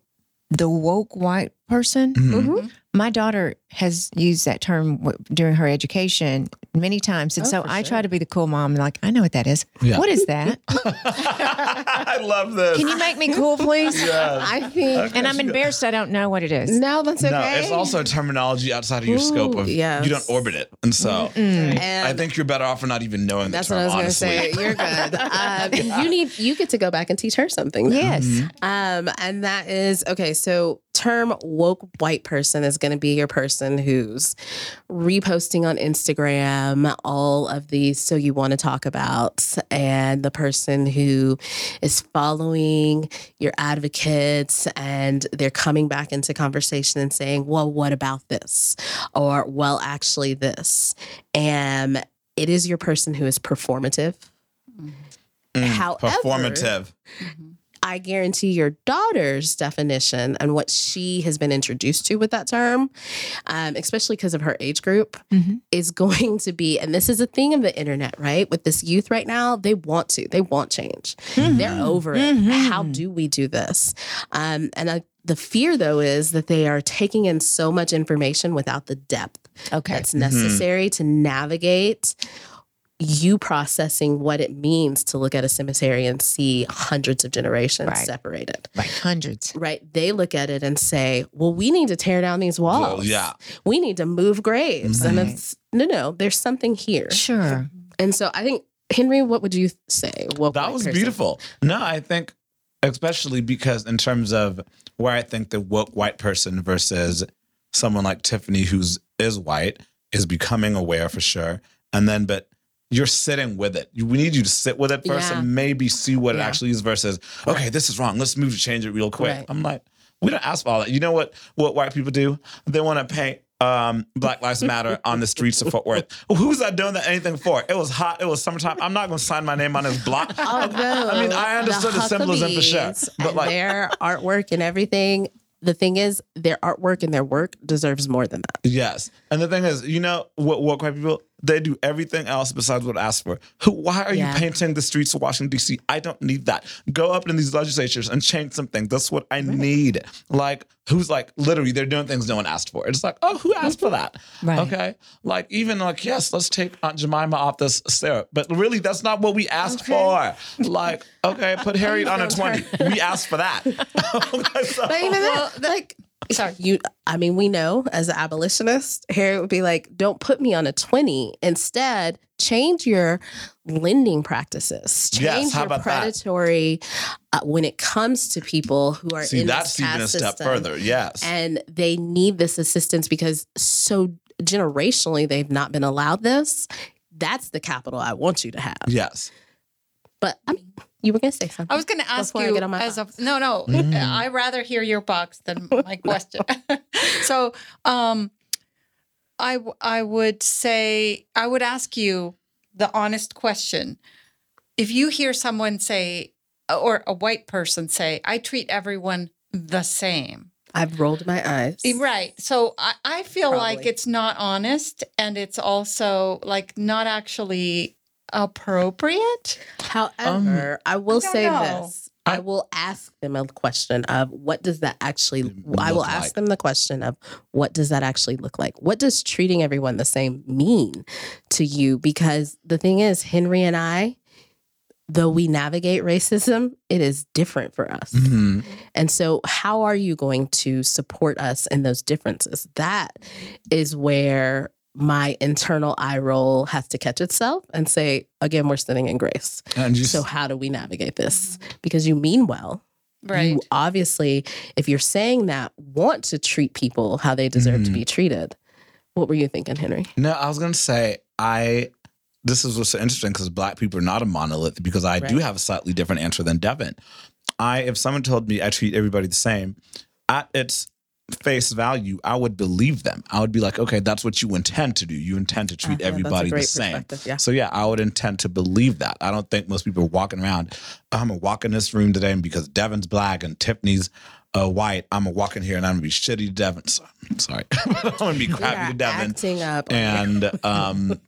the woke white person. Mhm. My daughter has used that term w- during her education many times, and Oh, so I sure. try to be the cool mom. Like I know what that is. Yeah. What is that? [LAUGHS] I love this. Can you make me cool, please? Yes. I think, Okay. And I'm embarrassed. I don't know what it is. no, that's okay. No, it's also terminology outside of your scope of Ooh, yes. you don't orbit it, and so And I think you're better off for not even knowing That's the what I was going to say. You're good. [LAUGHS] Um, you need you get to go back and teach her something. though. Yes. Mm-hmm. Um, and that is okay. So term woke white person is going to be your person who's reposting on Instagram all of these so you want to talk about, and the person who is following your advocates and they're coming back into conversation and saying, "Well, what about this?" or "Well, actually, this." And it is your person who is performative. Mm, However- performative. I guarantee your daughter's definition and what she has been introduced to with that term, um, especially because of her age group, Mhm. is going to be, and this is a thing of the internet, right? With this youth right now, they want to, they want change. They're over it. Mhm. How do we do this? Um, and I, the fear though is that they are taking in so much information without the depth Okay. that's necessary to navigate you processing what it means to look at a cemetery and see hundreds of generations Right. separated. Right. Hundreds. Right. They look at it and say, well, we need to tear down these walls. yeah. We need to move graves. And it's no, no, there's something here. Sure. And so I think, Henry, what would you say? What That was person? beautiful. No, I think, especially because in terms of where I think the woke white person versus someone like Tiffany, who's is white, is becoming aware for sure. And then, but you're sitting with it. We need you to sit with it first Yeah. and maybe see what it actually is versus, okay, this is wrong. Let's move to change it real quick. Right. I'm like, we don't ask for all that. You know what? What white people do? They want to paint um, Black Lives Matter [LAUGHS] on the streets of Fort Worth. Who's that doing that anything for? It was hot. It was summertime. I'm not going to sign my name on this block. Although I mean, I understood the symbolism for sure, but like- their [LAUGHS] artwork and everything, the thing is, their artwork and their work deserves more than that. Yes. And the thing is, you know what what white people they do everything else besides what I asked for. Who why are Yeah. you painting the streets of Washington, DC? I don't need that. Go up in these legislatures and change something. That's what I need. Like who's like literally they're doing things no one asked for. It's like, oh, who asked for that? Right. Okay. Like even like, yes, let's take Aunt Jemima off this syrup. But really that's not what we asked for. Like, okay, put [LAUGHS] Harriet on a 20. We asked for that. [LAUGHS] Okay, so- But even that, [LAUGHS] like, sorry, you. I mean, we know as an abolitionist, Harriet would be like, "Don't put me on a twenty. Instead, change your lending practices. Change Yes, how your predatory uh, when it comes to people who are See, in that's this even a step system further. Yes. and they need this assistance because so generationally they've not been allowed this. That's the capital I want you to have. yes. But I mean, you were gonna say something. I was going to ask you get on my as a no, no. [LAUGHS] Mm. I rather hear your box than [LAUGHS] my question. [LAUGHS] so, um, I w- I would say I would ask you the honest question: If you hear someone say, or a white person say, "I treat everyone the same," I've rolled my eyes. right? So I, I feel like it's not honest, and it's also like not actually appropriate. However, I will Um, I say know. this. I will ask them a question of what does that actually I will ask like. them the question of what does that actually look like? What does treating everyone the same mean to you? Because the thing is, Henry and I, though we navigate racism, it is different for us. Mhm. And so, how are you going to support us in those differences? That is where my internal eye roll has to catch itself and say, again, we're sitting in grace. And you So, how do we navigate this? Because you mean well. Right. You obviously, if you're saying that, want to treat people how they deserve to Mhm. be treated. What were you thinking, Henry? No, I was gonna say I. This is what's so interesting because black people are not a monolith. Because I do have a slightly different answer than Devin. I, if someone told me I treat everybody the same, at its face value, I would believe them. I would be like, okay, that's what you intend to do. You intend to treat Uh, yeah, everybody the same. yeah. So yeah, I would intend to believe that. I don't think most people are walking around. I'm gonna walk in this room today, and because Devin's black and Tiffany's uh, white, I'm gonna walk in here and [LAUGHS] I'm gonna be shitty to Devin. Sorry, I'm gonna be crappy are to Devin. acting up. And um,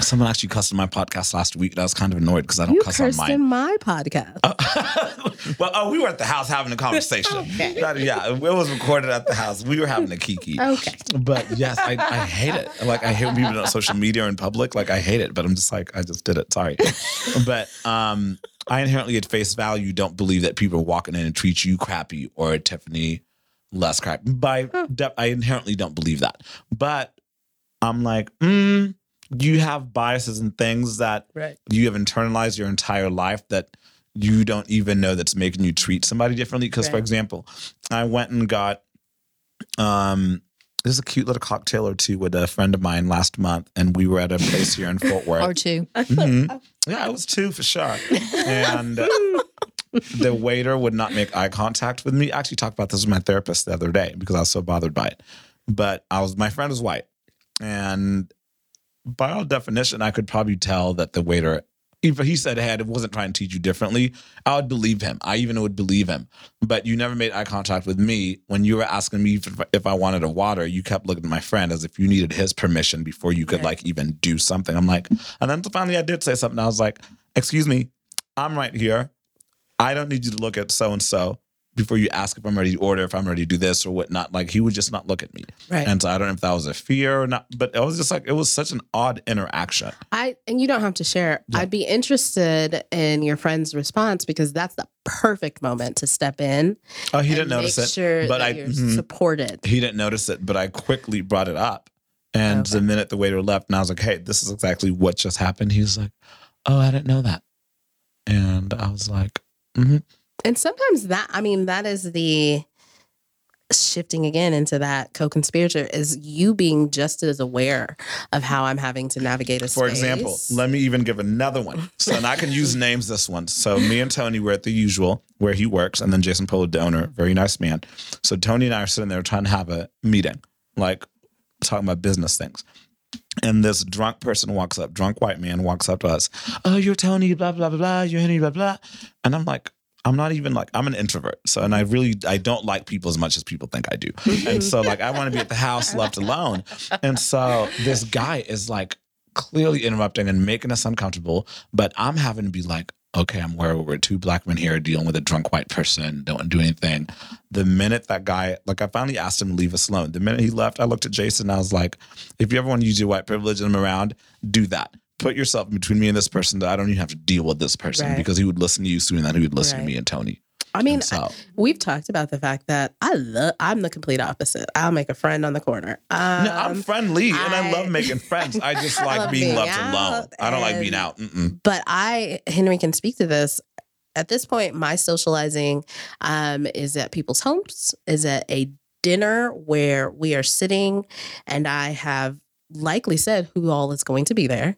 someone actually cussed on my podcast last week, and I was kind of annoyed because I don't you cuss on mine. in my podcast. [LAUGHS] well, oh, we were at the house having a conversation. [LAUGHS] Okay. That- yeah, it was recorded at the house. We were having a kiki. Okay. But yes, I, I hate it. Like I hate when people on social media or in public. Like I hate it, but I'm just like I just did it. Sorry. [LAUGHS] but um, I inherently at face value don't believe that people are walking in and treat you crappy or Tiffany less crappy. By de- I inherently don't believe that. But I'm like, mm, you have biases and things that Right. you have internalized your entire life that you don't even know that's making you treat somebody differently. Because, for example, I went and got um is a cute little cocktail or two with a friend of mine last month, and we were at a place here in Fort Worth. Or two. [LAUGHS] Mhm. Yeah, it was two for sure. And uh, the waiter would not make eye contact with me. I actually talked about this with my therapist the other day because I was so bothered by it. But I was my friend was white, and by all definition, I could probably tell that the waiter, if he said, "Hey, I wasn't trying to teach you differently," I would believe him. I even would believe him. But you never made eye contact with me when you were asking me if, if I wanted a water. You kept looking at my friend as if you needed his permission before you could Right. like even do something. I'm like, and then finally I did say something. I was like, "Excuse me, I'm right here. I don't need you to look at so and so. Before you ask if I'm ready to order, if I'm ready to do this or whatnot. Like he would just not look at me. Right. And so I don't know if that was a fear or not, but it was just like it was such an odd interaction. I and you don't have to share. Yeah. I'd be interested in your friend's response because that's the perfect moment to step in. Oh, he didn't notice it. Sure but I you're mhm. supported. he didn't notice it, but I quickly brought it up. And Okay. the minute the waiter left, and I was like, "Hey, this is exactly what just happened." He was like, "Oh, I didn't know that," and I was like, mm-hmm. And sometimes that I mean that is the shifting again into that co-conspirator is you being just as aware of how I'm having to navigate a For space. example, let me even give another one. So, and I can [LAUGHS] use names this one. So, me and Tony were at the usual where he works, and then Jason Polo, the owner, very nice man. So, Tony and I are sitting there trying to have a meeting, like talking about business things. And this drunk person walks up, drunk white man walks up to us. Oh, you're Tony, blah, blah, blah, blah. You're Henry, blah, blah. And I'm like, I'm not even like, I'm an introvert. So, and I really, I don't like people as much as people think I do. And so, like, I want to be at the house left alone. And so this guy is like clearly interrupting and making us uncomfortable. But I'm having to be like, okay, I'm where we're two black men here dealing with a drunk white person, don't do anything. The minute that guy, like, I finally asked him to leave us alone. The minute he left, I looked at Jason and I was like, if you ever want to use your white privilege and I'm around, do that. Put yourself between me and this person that I don't even have to deal with this person Right. because he would listen to you sooner than he would listen Right. to me and Tony. I mean, so, we've talked about the fact that I love I'm the complete opposite. I'll make a friend on the corner. Um, no, I'm friendly and I, I- love making [LAUGHS] friends. I just like love being being left alone. I don't like being out. Mm-mm. but I, Henry can speak to this. At this point, my socializing um, is at people's homes, is at a dinner where we are sitting, and I have likely said who all is going to be there,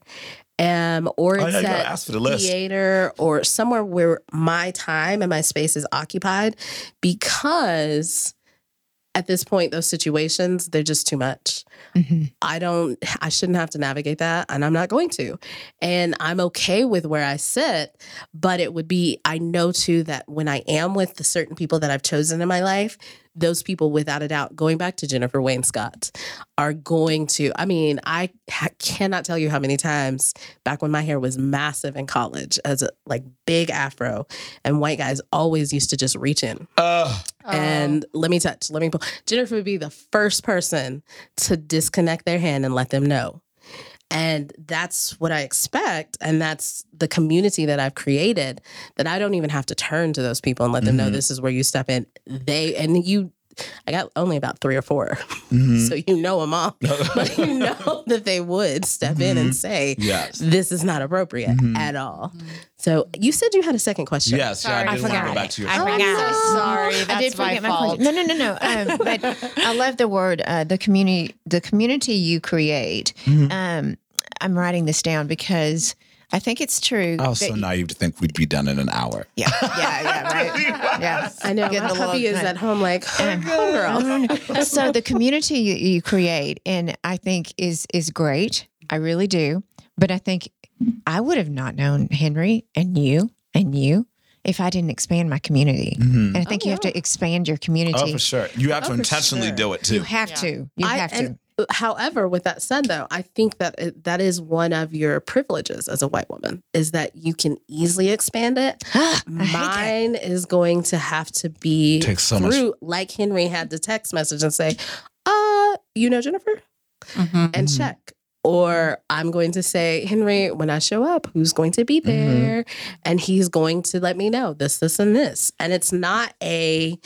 um, or Oh, it's yeah, you at ask for the list. theater or somewhere where my time and my space is occupied, because at this point, those situations they're just too much. Mhm. I don't, I shouldn't have to navigate that, and I'm not going to. And I'm okay with where I sit, but it would be, I know too that when I am with the certain people that I've chosen in my life, those people, without a doubt, going back to Jennifer Wainscott, are going to, I mean, I ha- cannot tell you how many times back when my hair was massive in college as a like big afro, and white guys always used to just reach in Ugh. and oh. let me touch, let me pull. Jennifer would be the first person to disconnect their hand and let them know. And that's what I expect. And that's the community that I've created that I don't even have to turn to those people and let them know Mhm. this is where you step in. They, and you, I got only about three or four. Mhm. So you know them all. [LAUGHS] but you know that they would step in and say, yes. this is not appropriate Mhm. at all. So you said you had a second question. Yes, yeah, Sorry, I I did want to go forgot. back to your I Oh, forgot. no. So sorry. I did forget my, fault. question. No, no, no, no. Um, but I love the word uh, the community. The community you create. Mhm. Um, I'm writing this down because I think it's true. I was so naive to think we'd be done in an hour. yeah, yeah, yeah, right. [LAUGHS] Yeah, I know. Get My the puppy is at home like, oh, girl. [LAUGHS] so the community you, you create, and I think is is great. I really do. But I think I would have not known Henry and you and you if I didn't expand my community. Mhm. And I think Oh, you have to expand your community. Oh, for sure. You have Oh, to for intentionally sure. do it too. You have Yeah. to. You I- have to. And- However, with that said, though, I think that it, that is one of your privileges as a white woman is that you can easily expand it. [GASPS] I hate that. Mine is going to have to be Takes so much- like Henry had the text message and say, "Uh, you know Jennifer," Mhm. and Mhm. check. Or I'm going to say, Henry, when I show up, who's going to be Mhm. there? And he's going to let me know this, this, and this. And it's not a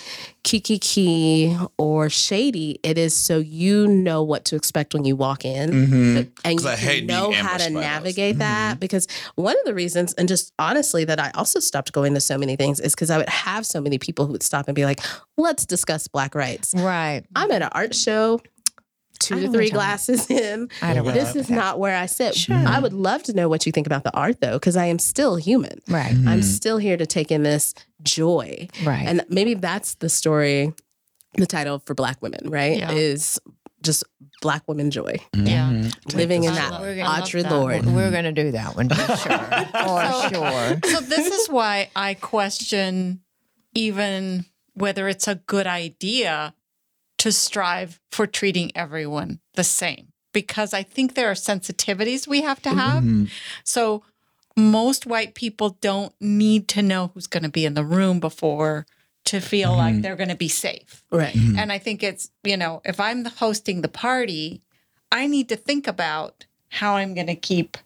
kiki key or shady. It is so you know what to expect when you walk in Mm-hmm. and 'Cause you I hate know how to by those. navigate that Mhm. because one of the reasons and just honestly that i also stopped going to so many things is because i would have so many people who would stop and be like let's discuss black rights Right. i'm at an art show I two to three glasses [LAUGHS] in I don't Well, this is not where i sit Sure. i would love to know what you think about the art though because i am still human Right. i'm Mhm. still here to take in this joy Right. and maybe that's the story the title for black women right Yeah. is just black women joy Yeah. Mhm. living in that love- We're I gonna love Audrey that. Lord. We're going to do that one for sure. [LAUGHS] For So- sure. So this is why I question even whether it's a good idea to strive for treating everyone the same because I think there are sensitivities we have to have. Mhm. So most white people don't need to know who's going to be in the room before to feel like mm-hmm. they're going to be safe. Right. Mm-hmm. And I think it's, you know, if I'm hosting the party, I need to think about how I'm going to keep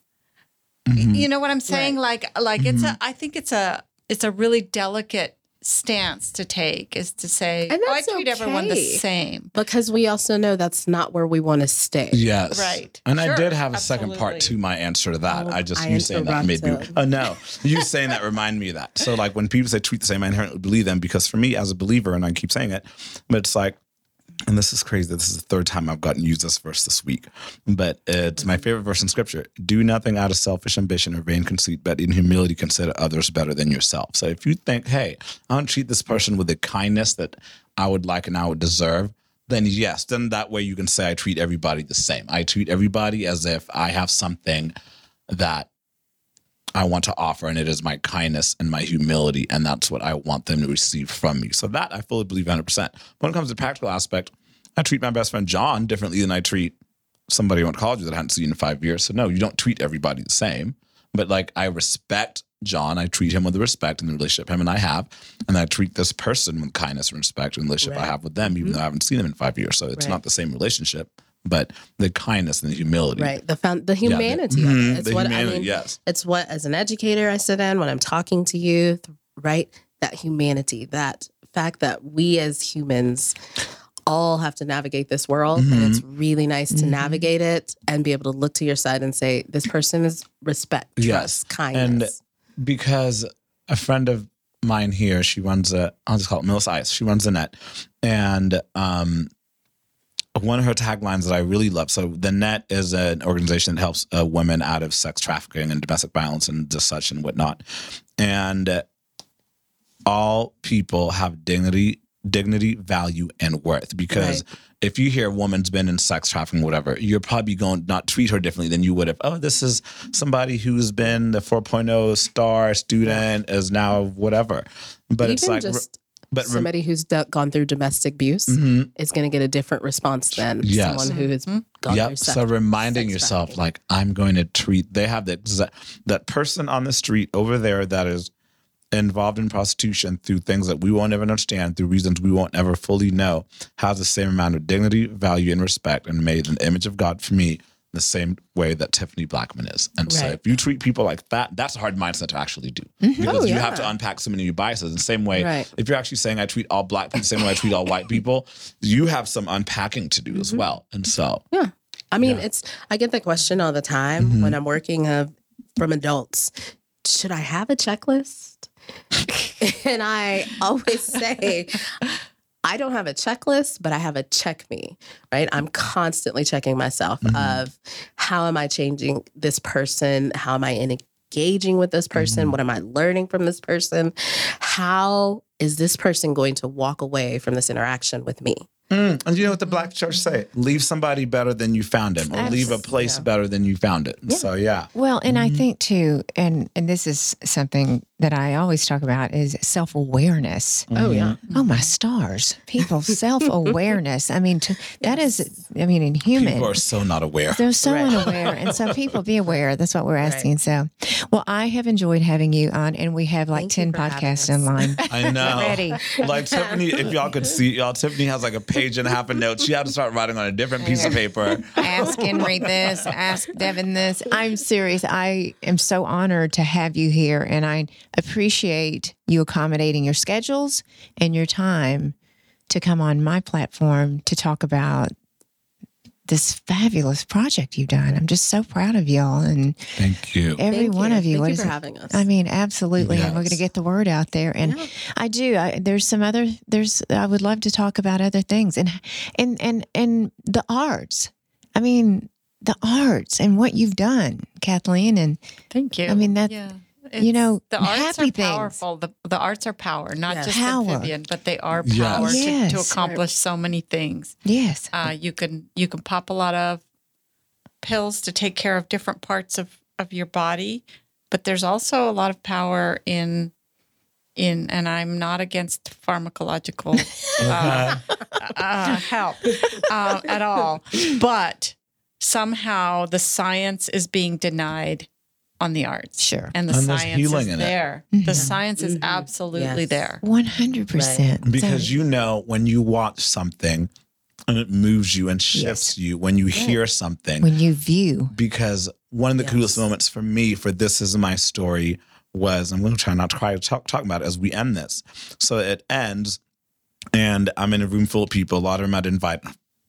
mm-hmm. you know what I'm saying? Like like it's a I think it's a it's a really delicate stance to take is to say And oh, I that's treat everyone the okay. same. Because we also know that's not where we want to stay. Yes. Right. And I did have a second part to my answer to that. Oh, I just I you saying that made me. Oh no. You saying that remind me of that. So like when people say treat the same, I inherently believe them because for me as a believer, and I keep saying it, but it's like and this is crazy. This is the third time I've gotten used this verse this week. But it's my favorite verse in scripture. Do nothing out of selfish ambition or vain conceit, but in humility consider others better than yourself. So if you think, hey, I don't treat this person with the kindness that I would like and I would deserve, then yes, then that way you can say I treat everybody the same. I treat everybody as if I have something that I want to offer, and it is my kindness and my humility, and that's what I want them to receive from me. So that I fully believe 100%. When it comes to practical aspect, I treat my best friend John differently than I treat somebody I went to college with that I hadn't seen in five years. So no, you don't treat everybody the same. But like I respect John, I treat him with the respect and the relationship him and I have, and I treat this person with kindness and respect and the relationship I have with them, even mm-hmm. though I haven't seen them in five years. So it's Right. not the same relationship, but the kindness and the humility. Right. The found, the Yeah, the- humanity Mhm. It's the what humanity, I mean. yes. It's what as an educator I sit in when I'm talking to youth, right? That humanity, that fact that we as humans all have to navigate this world and Mm-hmm. it's really nice to navigate it and be able to look to your side and say this person is respect, Yes. trust, kindness. because a friend of mine here, she runs a, I'll just call it Millis Ice. She runs the net. And um, one of her taglines that I really love. So the net is an organization that helps uh, women out of sex trafficking and domestic violence and just such and whatnot. And uh, all people have dignity, dignity, value, and worth. Because Right. if you hear a woman's been in sex trafficking, whatever, you're probably going to not treat her differently than you would if, oh, this is somebody who's been the 4.0 star student, is now whatever. But it's like, just but rem- somebody who's do- gone through domestic abuse Mhm. is going to get a different response than Yes. someone who has gone through Yep. sex. So reminding sex yourself, trafficking. like, I'm going to treat, they have that, exa- that person on the street over there that is involved in prostitution through things that we won't ever understand, through reasons we won't ever fully know, has the same amount of dignity, value, and respect and made in the image of God for me the same way that Tiffany Blackman is. And so if you treat people like that, that's a hard mindset to actually do. Because Oh, you have to unpack so many of your biases. In the same way, Right. if you're actually saying I treat all black people the same way I treat all white people, you have some unpacking to do Mm-hmm. as well. And so Yeah. I mean, Yeah. it's, I get the question all the time Mhm. when I'm working uh, from adults should I have a checklist? [LAUGHS] and I always say, I don't have a checklist, but I have a check me, right? I'm constantly checking myself Mhm. of how am I changing this person? How am I engaging with this person? Mhm. What am I learning from this person? How is this person going to walk away from this interaction with me? Mm, and you know what the black church say? Leave somebody better than you found him, or leave a place yeah. better than you found it. Yeah. So yeah, Well, and I Mhm. think too, and and this is something that I always talk about is self awareness. Oh, yeah. Mm-hmm. Oh my stars, people [LAUGHS] self awareness. I mean, to, that is, I mean, in human. people are so not aware. They're so Right. unaware. And so people be aware. That's what we're Right. asking. So, well, I have enjoyed having you on, and we have like Thank 10 for podcasts us. in line. [LAUGHS] I know. Ready. Like Tiffany, if y'all could see, y'all, Tiffany has like a page and a half of notes. She had to start writing on a different piece of paper. ask Henry this, ask Devin this. I'm serious. I am so honored to have you here, and I appreciate you accommodating your schedules and your time to come on my platform to talk about this fabulous project you've done. I'm just so proud of y'all and Thank you. every Thank one you. of you. Thank you for it? having us. I mean, absolutely, and we're going to get the word out there. And Yeah. I do. I, there's some other. There's. I would love to talk about other things and and and and the arts. I mean, the arts and what you've done, Kathleen. And Thank you. I mean, that- yeah. You know, the arts happy are things. powerful. The, the arts are power, not Yes. just Power. amphibian, but they are Yes. power to, to Yes. accomplish so many things. yes, Uh, you can you can pop a lot of pills to take care of different parts of, of your body, but there's also a lot of power in in and I'm not against pharmacological [LAUGHS] uh, uh, help uh, at all, but somehow the science is being denied on the arts. Sure. And the And science healing is in it. there. The mm-hmm. science is mm-hmm. absolutely Yes. there. 100%. because you know when you watch something and it moves you and shifts you when you hear something when you view, because one of the coolest moments for me for this is my story was I'm going to try not to cry talk, talk about it as we end this. So it ends, and I'm in a room full of people. A lot of them I'd invite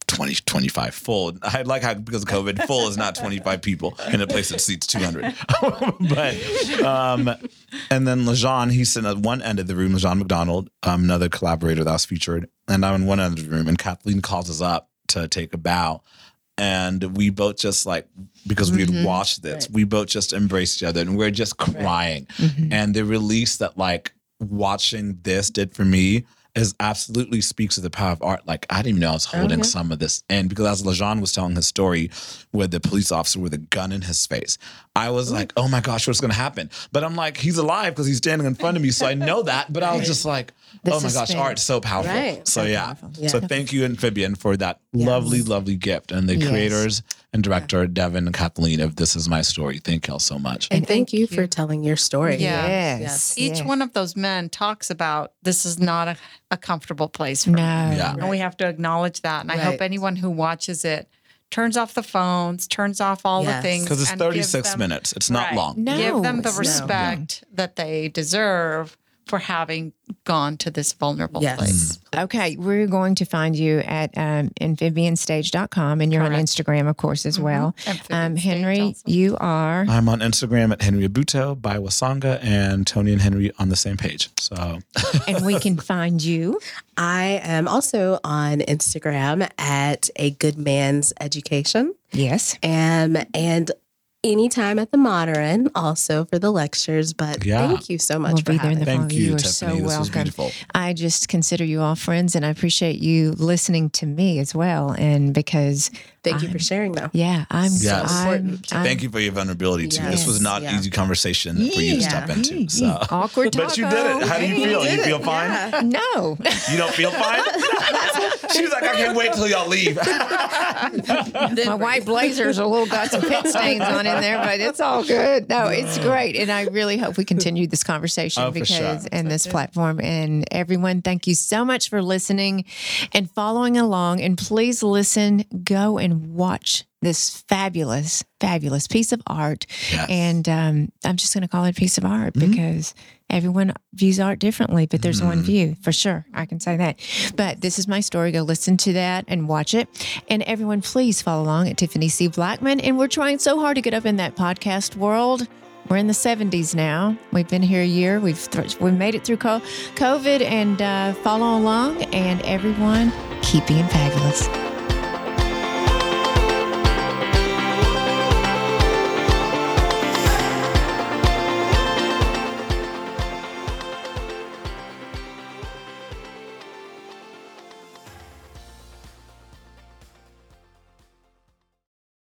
20, 25 full. I like how because of COVID, full is not 25 [LAUGHS] people in a place that seats 200. [LAUGHS] but um, and then Lejean, he's sitting at one end of the room. Lejean McDonald, um, another collaborator that was featured, and I'm in one end of the room. And Kathleen calls us up to take a bow, and we both just like because we had watched this, we both just embraced each other, and we're just crying. And the release that like watching this did for me is absolutely speaks to the power of art. Like I didn't even know I was holding some of this in because as Lejean was telling his story with the police officer with a gun in his face, I was like, oh my gosh, what's gonna happen? But I'm like, he's alive because he's standing in front of me, so I know that. But I was just like, The oh my gosh, suspense. art's so powerful. Right. So So yeah. powerful. Yeah. So thank you, Amphibian, for that lovely, lovely gift. And the Yes. creators and director, Devin and Kathleen of This Is My Story. Thank y'all so much. And thank, thank you, you. for telling your story. Yeah. yes. Yes. Each yes. one of those men talks about this is not a, a comfortable place for No. me. Yeah. And we have to acknowledge that. And I hope anyone who watches it turns off the phones, turns off all Yes. the things. Because it's 36 them- minutes. It's not Right. long. No, Give them the it's not. respect that they deserve for having gone to this vulnerable Yes. place. Okay, we're going to find you at um, amphibianstage.com and you're on Instagram, of course, as well. Amphibian Um, Henry, also. you are. I'm on Instagram at Henry Abuto by Wasanga and Tony and Henry on the same page. So [LAUGHS] and we can find you. I am also on Instagram at a good man's education. Yes. Um, and anytime at the Modern also for the lectures. But Yeah. thank you so much We'll for be there in having the me. fall. thank you, you are Tiffany. so this was welcome. beautiful. I just consider you all friends and I appreciate you listening to me as well. And because, Thank you for sharing though. yeah, I'm, Yes. I'm, Important. I'm Thank you for your vulnerability too. This was not Yeah. easy conversation for you to Yeah. step into. Mm-hmm. So awkward But you did it. How do you Hey, feel? You did feel it. fine? No. [LAUGHS] You don't feel fine? She's like, I can't wait till y'all leave. [LAUGHS] My white blazer's a little got some pit stains on in there, but it's all good. No, it's great. And I really hope we continue this conversation Oh, because sure. and this platform. And everyone, thank you so much for listening and following along. And please listen, go and watch this fabulous, fabulous piece of art. Yes. And um, I'm just going to call it a piece of art because everyone views art differently, but there's one view for sure. I can say that. But this is my story. Go listen to that and watch it. And everyone, please follow along at Tiffany C. Blackman. And we're trying so hard to get up in that podcast world. We're in the 70s now. We've been here a year. We've th- we made it through co- COVID and uh, follow along. And everyone, keep being fabulous.